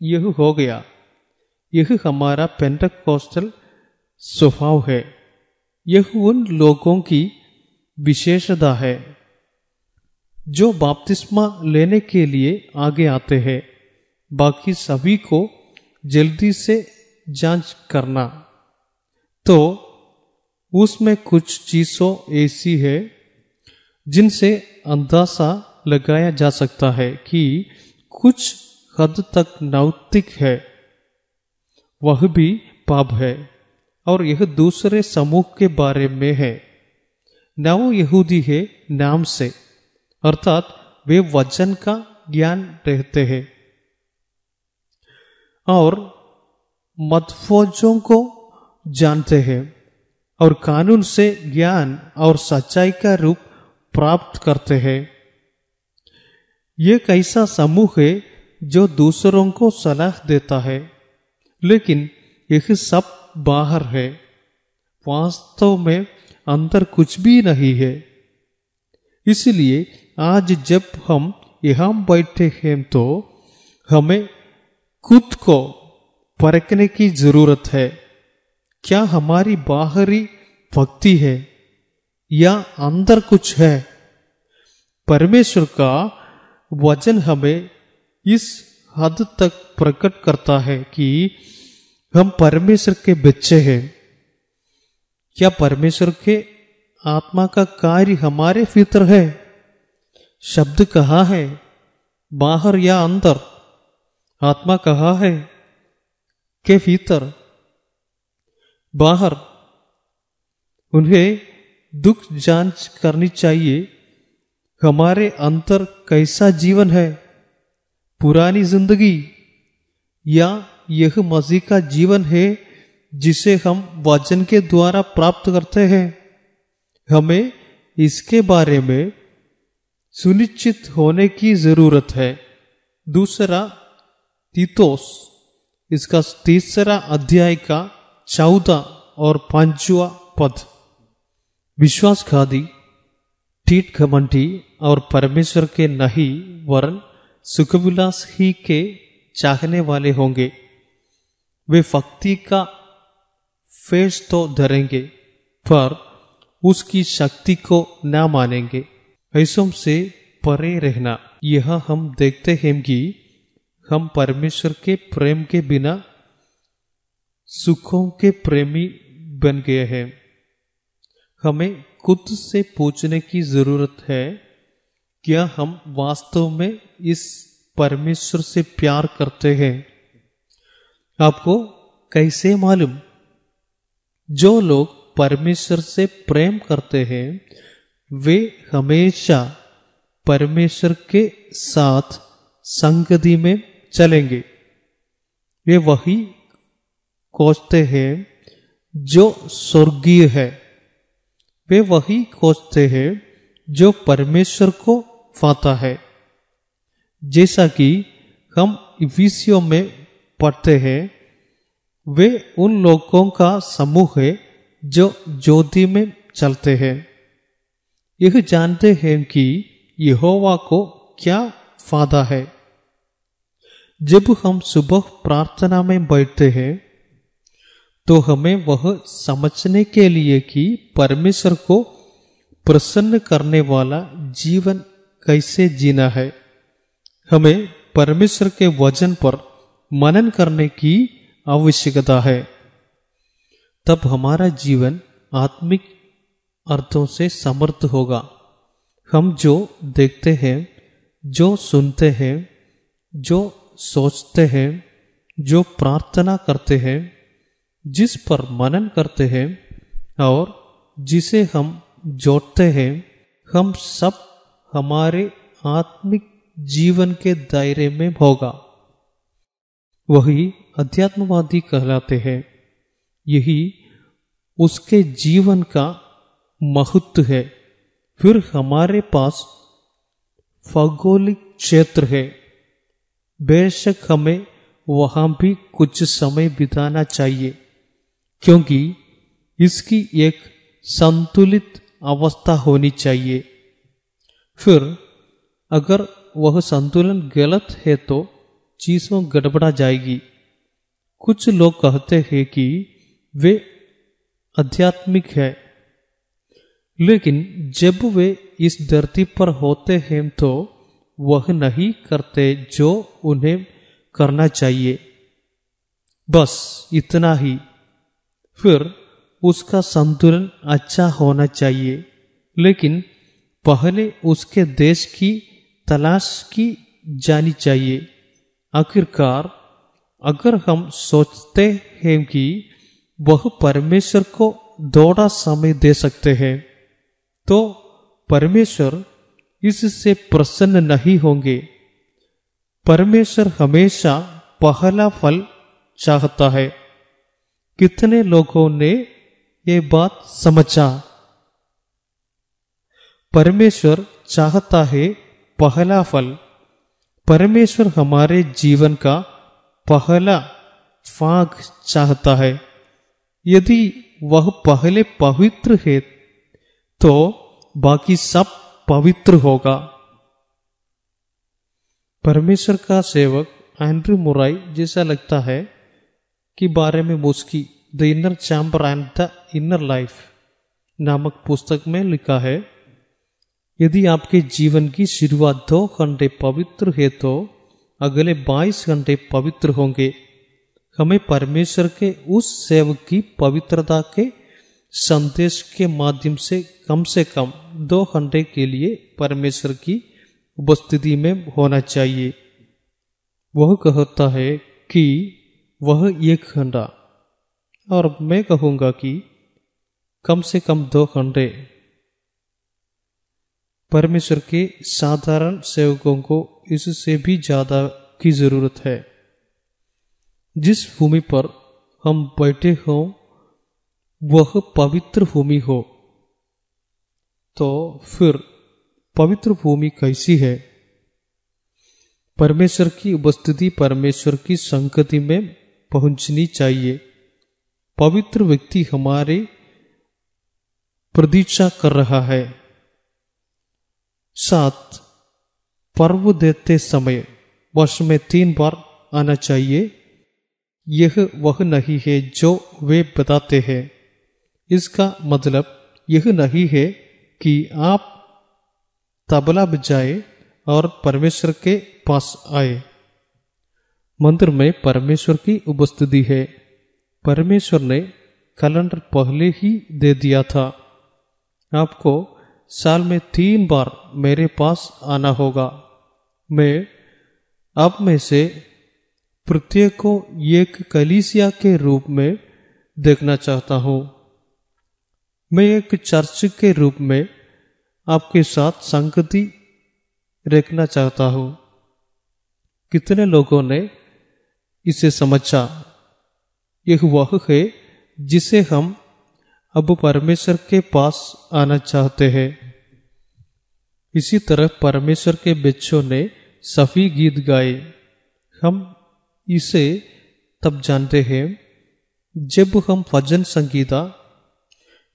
यह हो गया, यह हमारा पेंटकोस्टल स्वभाव है, यह उन लोगों की विशेषता है, जो बाप्तिस्मा लेने के लिए आगे आते हैं। बाकी सभी को जल्दी से जाँच करना। तो उसमें कुछ चीज़ों ऐसी है, जिनसे अंदाज़ा लगाया जा सकता है कि कुछ हद तक नैतिक है। वह भी पाप है, और यह दूसरे समूह के बारे में है। नव यहूदी है, नाम से, अर्थात वे वचन का ज्ञान रहते हैं। और मतफौजों को जानते हैं और कानून से ज्ञान और सच्चाई का रूप प्राप्त करते हैं। ये कैसा समूह है जो दूसरों को सलाह देता है, लेकिन यह सब बाहर है। वास्तव में अंदर कुछ भी नहीं है। इसलिए आज जब हम यहाँ बैठे हैं तो हमें खुद को परखने की ज़रूरत है। क्या हमारी बाहरी भक्ति है या अंदर कुछ है? परमेश्वर का वचन हमें इस हद तक प्रकट करता है कि हम परमेश्वर के बच्चे हैं। क्या परमेश्वर के आत्मा का कार्य हमारे फितर है? शब्द कहा है? बाहर या अंदर? आत्मा कहा है? के भीतर बाहर, उन्हें दुख जाँच करनी चाहिए, हमारे अंतर कैसा जीवन है, पुरानी ज़िंदगी, या यह मसीह का जीवन है, जिसे हम वचन के द्वारा प्राप्त करते हैं। हमें इसके बारे में सुनिश्चित होने की ज़रूरत है। दूसरा, तीतोस। इसका तीसरा अध्याय का चौदह और पांचवा पद। विश्वासघाती ठीठ घमंडी और परमेश्वर के नहीं वरन सुखविलास ही के चाहने वाले होंगे। वे भक्ति का फेस तो धरेंगे, पर उसकी शक्ति को न मानेंगे। ऐसों से परे रहना, यह हम देखते हैं कि हम परमेश्वर के प्रेम के बिना सुखों के प्रेमी बन गए हैं। हमें खुद से पूछने की ज़रूरत है, क्या हम वास्तव में इस परमेश्वर से प्यार करते हैं? आपको कैसे मालूम? जो लोग परमेश्वर से प्रेम करते हैं, वे हमेशा परमेश्वर के साथ संगति में चलेंगे। वे वही खोजते हैं जो स्वर्गीय है। वे वही खोजते हैं जो परमेश्वर को पाता है। जैसा कि हम विषयों में पढ़ते हैं, वे उन लोगों का समूह है जो ज्योति में चलते हैं। यह जानते हैं कि यहोवा को क्या फ़ायदा है। जब हम सुबह प्रार्थना में बैठते हैं तो हमें वह समझने के लिए कि परमेश्वर को प्रसन्न करने वाला जीवन कैसे जीना है। हमें परमेश्वर के वज़न पर मनन करने की आवश्यकता है। तब हमारा जीवन आत्मिक अर्थों से समर्थ होगा। हम जो देखते हैं, जो सुनते हैं, जो सोचते हैं, जो प्रार्थना करते हैं, जिस पर मनन करते हैं, और जिसे हम जोड़ते हैं, हम सब हमारे आत्मिक जीवन के दायरे में होगा। वही अध्यात्मवादी कहलाते हैं। यही उसके जीवन का महत्व है। फिर हमारे पास भौगोलिक क्षेत्र है। बेशक हमें वहाँ भी कुछ समय बिताना चाहिए, क्योंकि इसकी एक संतुलित अवस्था होनी चाहिए। फिर अगर वह संतुलन गलत है तो चीज़ों गड़बड़ा जाएगी। कुछ लोग कहते हैं कि वे आध्यात्मिक है, लेकिन जब वे इस धरती पर होते हैं तो वह नहीं करते जो उन्हें करना चाहिए। बस इतना ही। फिर उसका संतुलन अच्छा होना चाहिए। लेकिन पहले उसके देश की तलाश की जानी चाहिए। आखिरकार अगर हम सोचते हैं कि वह परमेश्वर को थोड़ा समय दे सकते हैं तो परमेश्वर इससे प्रसन्न नहीं होंगे। परमेश्वर हमेशा पहला फल चाहता है। कितने लोगों ने ये बात समझा? परमेश्वर चाहता है पहला फल। परमेश्वर हमारे जीवन का पहला फाग चाहता है। यदि वह पहले पवित्र है तो बाकी सब पवित्र होगा। परमेश्वर का सेवक एंड्रू मुराई जैसा लगता है कि बारे में मुस्की the inner chamber and the inner life नामक पुस्तक में लिखा है, यदि आपके जीवन की शुरुआत दो घंटे पवित्र है तो अगले बाईस घंटे पवित्र होंगे। हमें परमेश्वर के उस सेवक की पवित्रता के संदेश के माध्यम से कम से कम दो घंटे के लिए परमेश्वर की उपस्थिति में होना चाहिए। वह कहता है कि वह एक घंटा। और मैं कहूँगा कि कम से कम दो घंटे। परमेश्वर के साधारण सेवकों को इससे भी ज़्यादा की ज़रूरत है। जिस भूमि पर हम बैठे हो वह पवित्र भूमि हो। तो फिर पवित्र भूमि कैसी है? परमेश्वर की उपस्थिति परमेश्वर की संगति में पहुंचनी चाहिए। पवित्र व्यक्ति हमारे प्रतीक्षा कर रहा है। सात पर्व देते समय वर्ष में तीन बार आना चाहिए। यह वह नहीं है जो वे बताते हैं। इसका मतलब यह नहीं है कि आप तबला बजाए और परमेश्वर के पास आए। मंदिर में परमेश्वर की उपस्थिति है। परमेश्वर ने कैलेंडर पहले ही दे दिया था। आपको साल में तीन बार मेरे पास आना होगा। मैं अब में से प्रत्येक को एक कलीसिया के रूप में देखना चाहता हूँ। मैं एक चर्च के रूप में आपके साथ संगति रखना चाहता हूँ। कितने लोगों ने इसे समझा? यह वह है जिसे हम अब परमेश्वर के पास आना चाहते हैं। इसी तरह परमेश्वर के बच्चों ने सफी गीत गाए। हम इसे तब जानते हैं जब हम भजन संगीता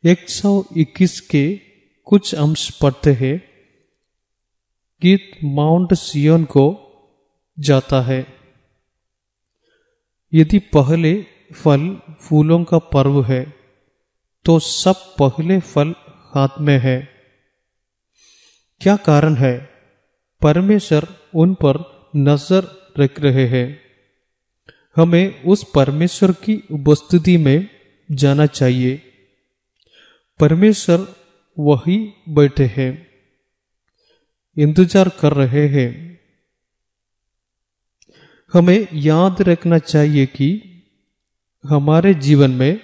121 के कुछ अंश पढ़ते हैं। गीत माउंट सियोन को जाता है। यदि पहले फल फूलों का पर्व है तो सब पहले फल हाथ में है। क्या कारण है? परमेश्वर उन पर नज़र रख रहे हैं। हमें उस परमेश्वर की उपस्थिति में जाना चाहिए। परमेश्वर वही बैठे हैं, इंतज़ार कर रहे हैं। हमें याद रखना चाहिए कि हमारे जीवन में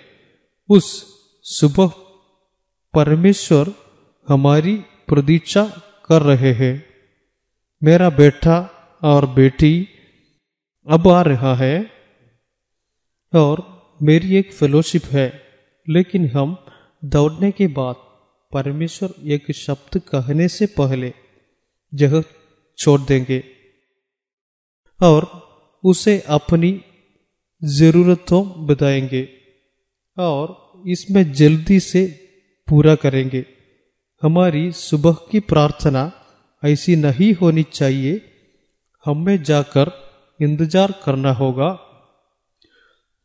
उस सुबह परमेश्वर हमारी प्रतीक्षा कर रहे हैं। मेरा बेटा और बेटी अब आ रहा है और मेरी एक फेलोशिप है, लेकिन हम दौड़ने के बाद परमेश्वर एक शब्द कहने से पहले जगह छोड़ देंगे और उसे अपनी जरूरतों बताएँगे और इसमें जल्दी से पूरा करेंगे। हमारी सुबह की प्रार्थना ऐसी नहीं होनी चाहिए। हमें जाकर इंतज़ार करना होगा।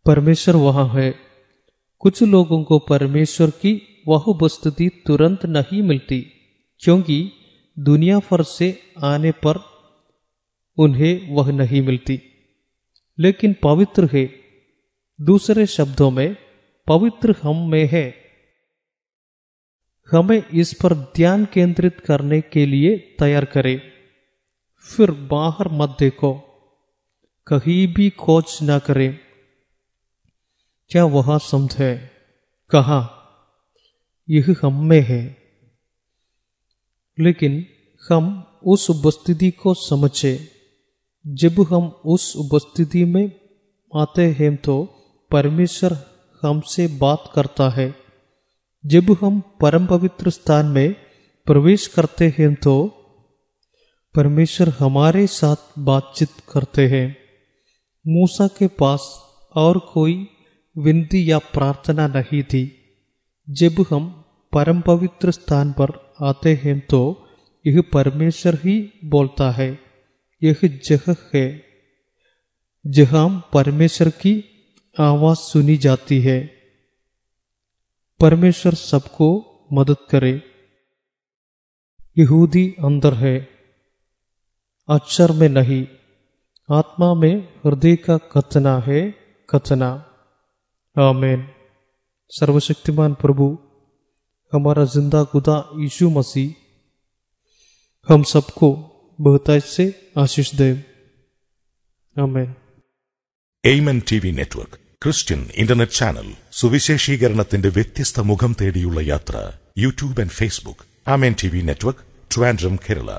परमेश्वर वहाँ है। कुछ लोगों को परमेश्वर की वह उपस्थिति तुरंत नहीं मिलती, क्योंकि दुनिया भर से आने पर उन्हें वह नहीं मिलती। लेकिन पवित्र है। दूसरे शब्दों में, पवित्र हम में है। हमें इस पर ध्यान केंद्रित करने के लिए तैयार करें। फिर बाहर मत देखो। कहीं भी खोज न करें। क्या वहाँ समझे कहा? यह हम में है। लेकिन हम उस उपस्थिति को समझे। जब हम उस उपस्थिति में आते हैं तो परमेश्वर हमसे बात करता है। जब हम परम पवित्र स्थान में प्रवेश करते हैं तो परमेश्वर हमारे साथ बातचीत करते हैं। मूसा के पास और कोई विनती या प्रार्थना नहीं थी जब हम परम पवित्र स्थान पर आते हैं तो यह परमेश्वर ही बोलता है यह जगह है जहाँ परमेश्वर की आवाज़ सुनी जाती है परमेश्वर सबको मदद करे यहूदी अंदर है अक्षर में नहीं आत्मा में हृदय का कथना है कथना आमेन सर्वशक्तिमान प्रभु हमारा जिंदा खुदा यीशु मसीह हम सबको बहुतायत से आशीष दे amen Amen TV network Christian internet channel സുവിശേഷീകരണത്തിന്റെ വ്യത്യസ്ത മുഖം തേടിയുള്ള യാത്ര YouTube and Facebook Amen TV network Trivandrum Kerala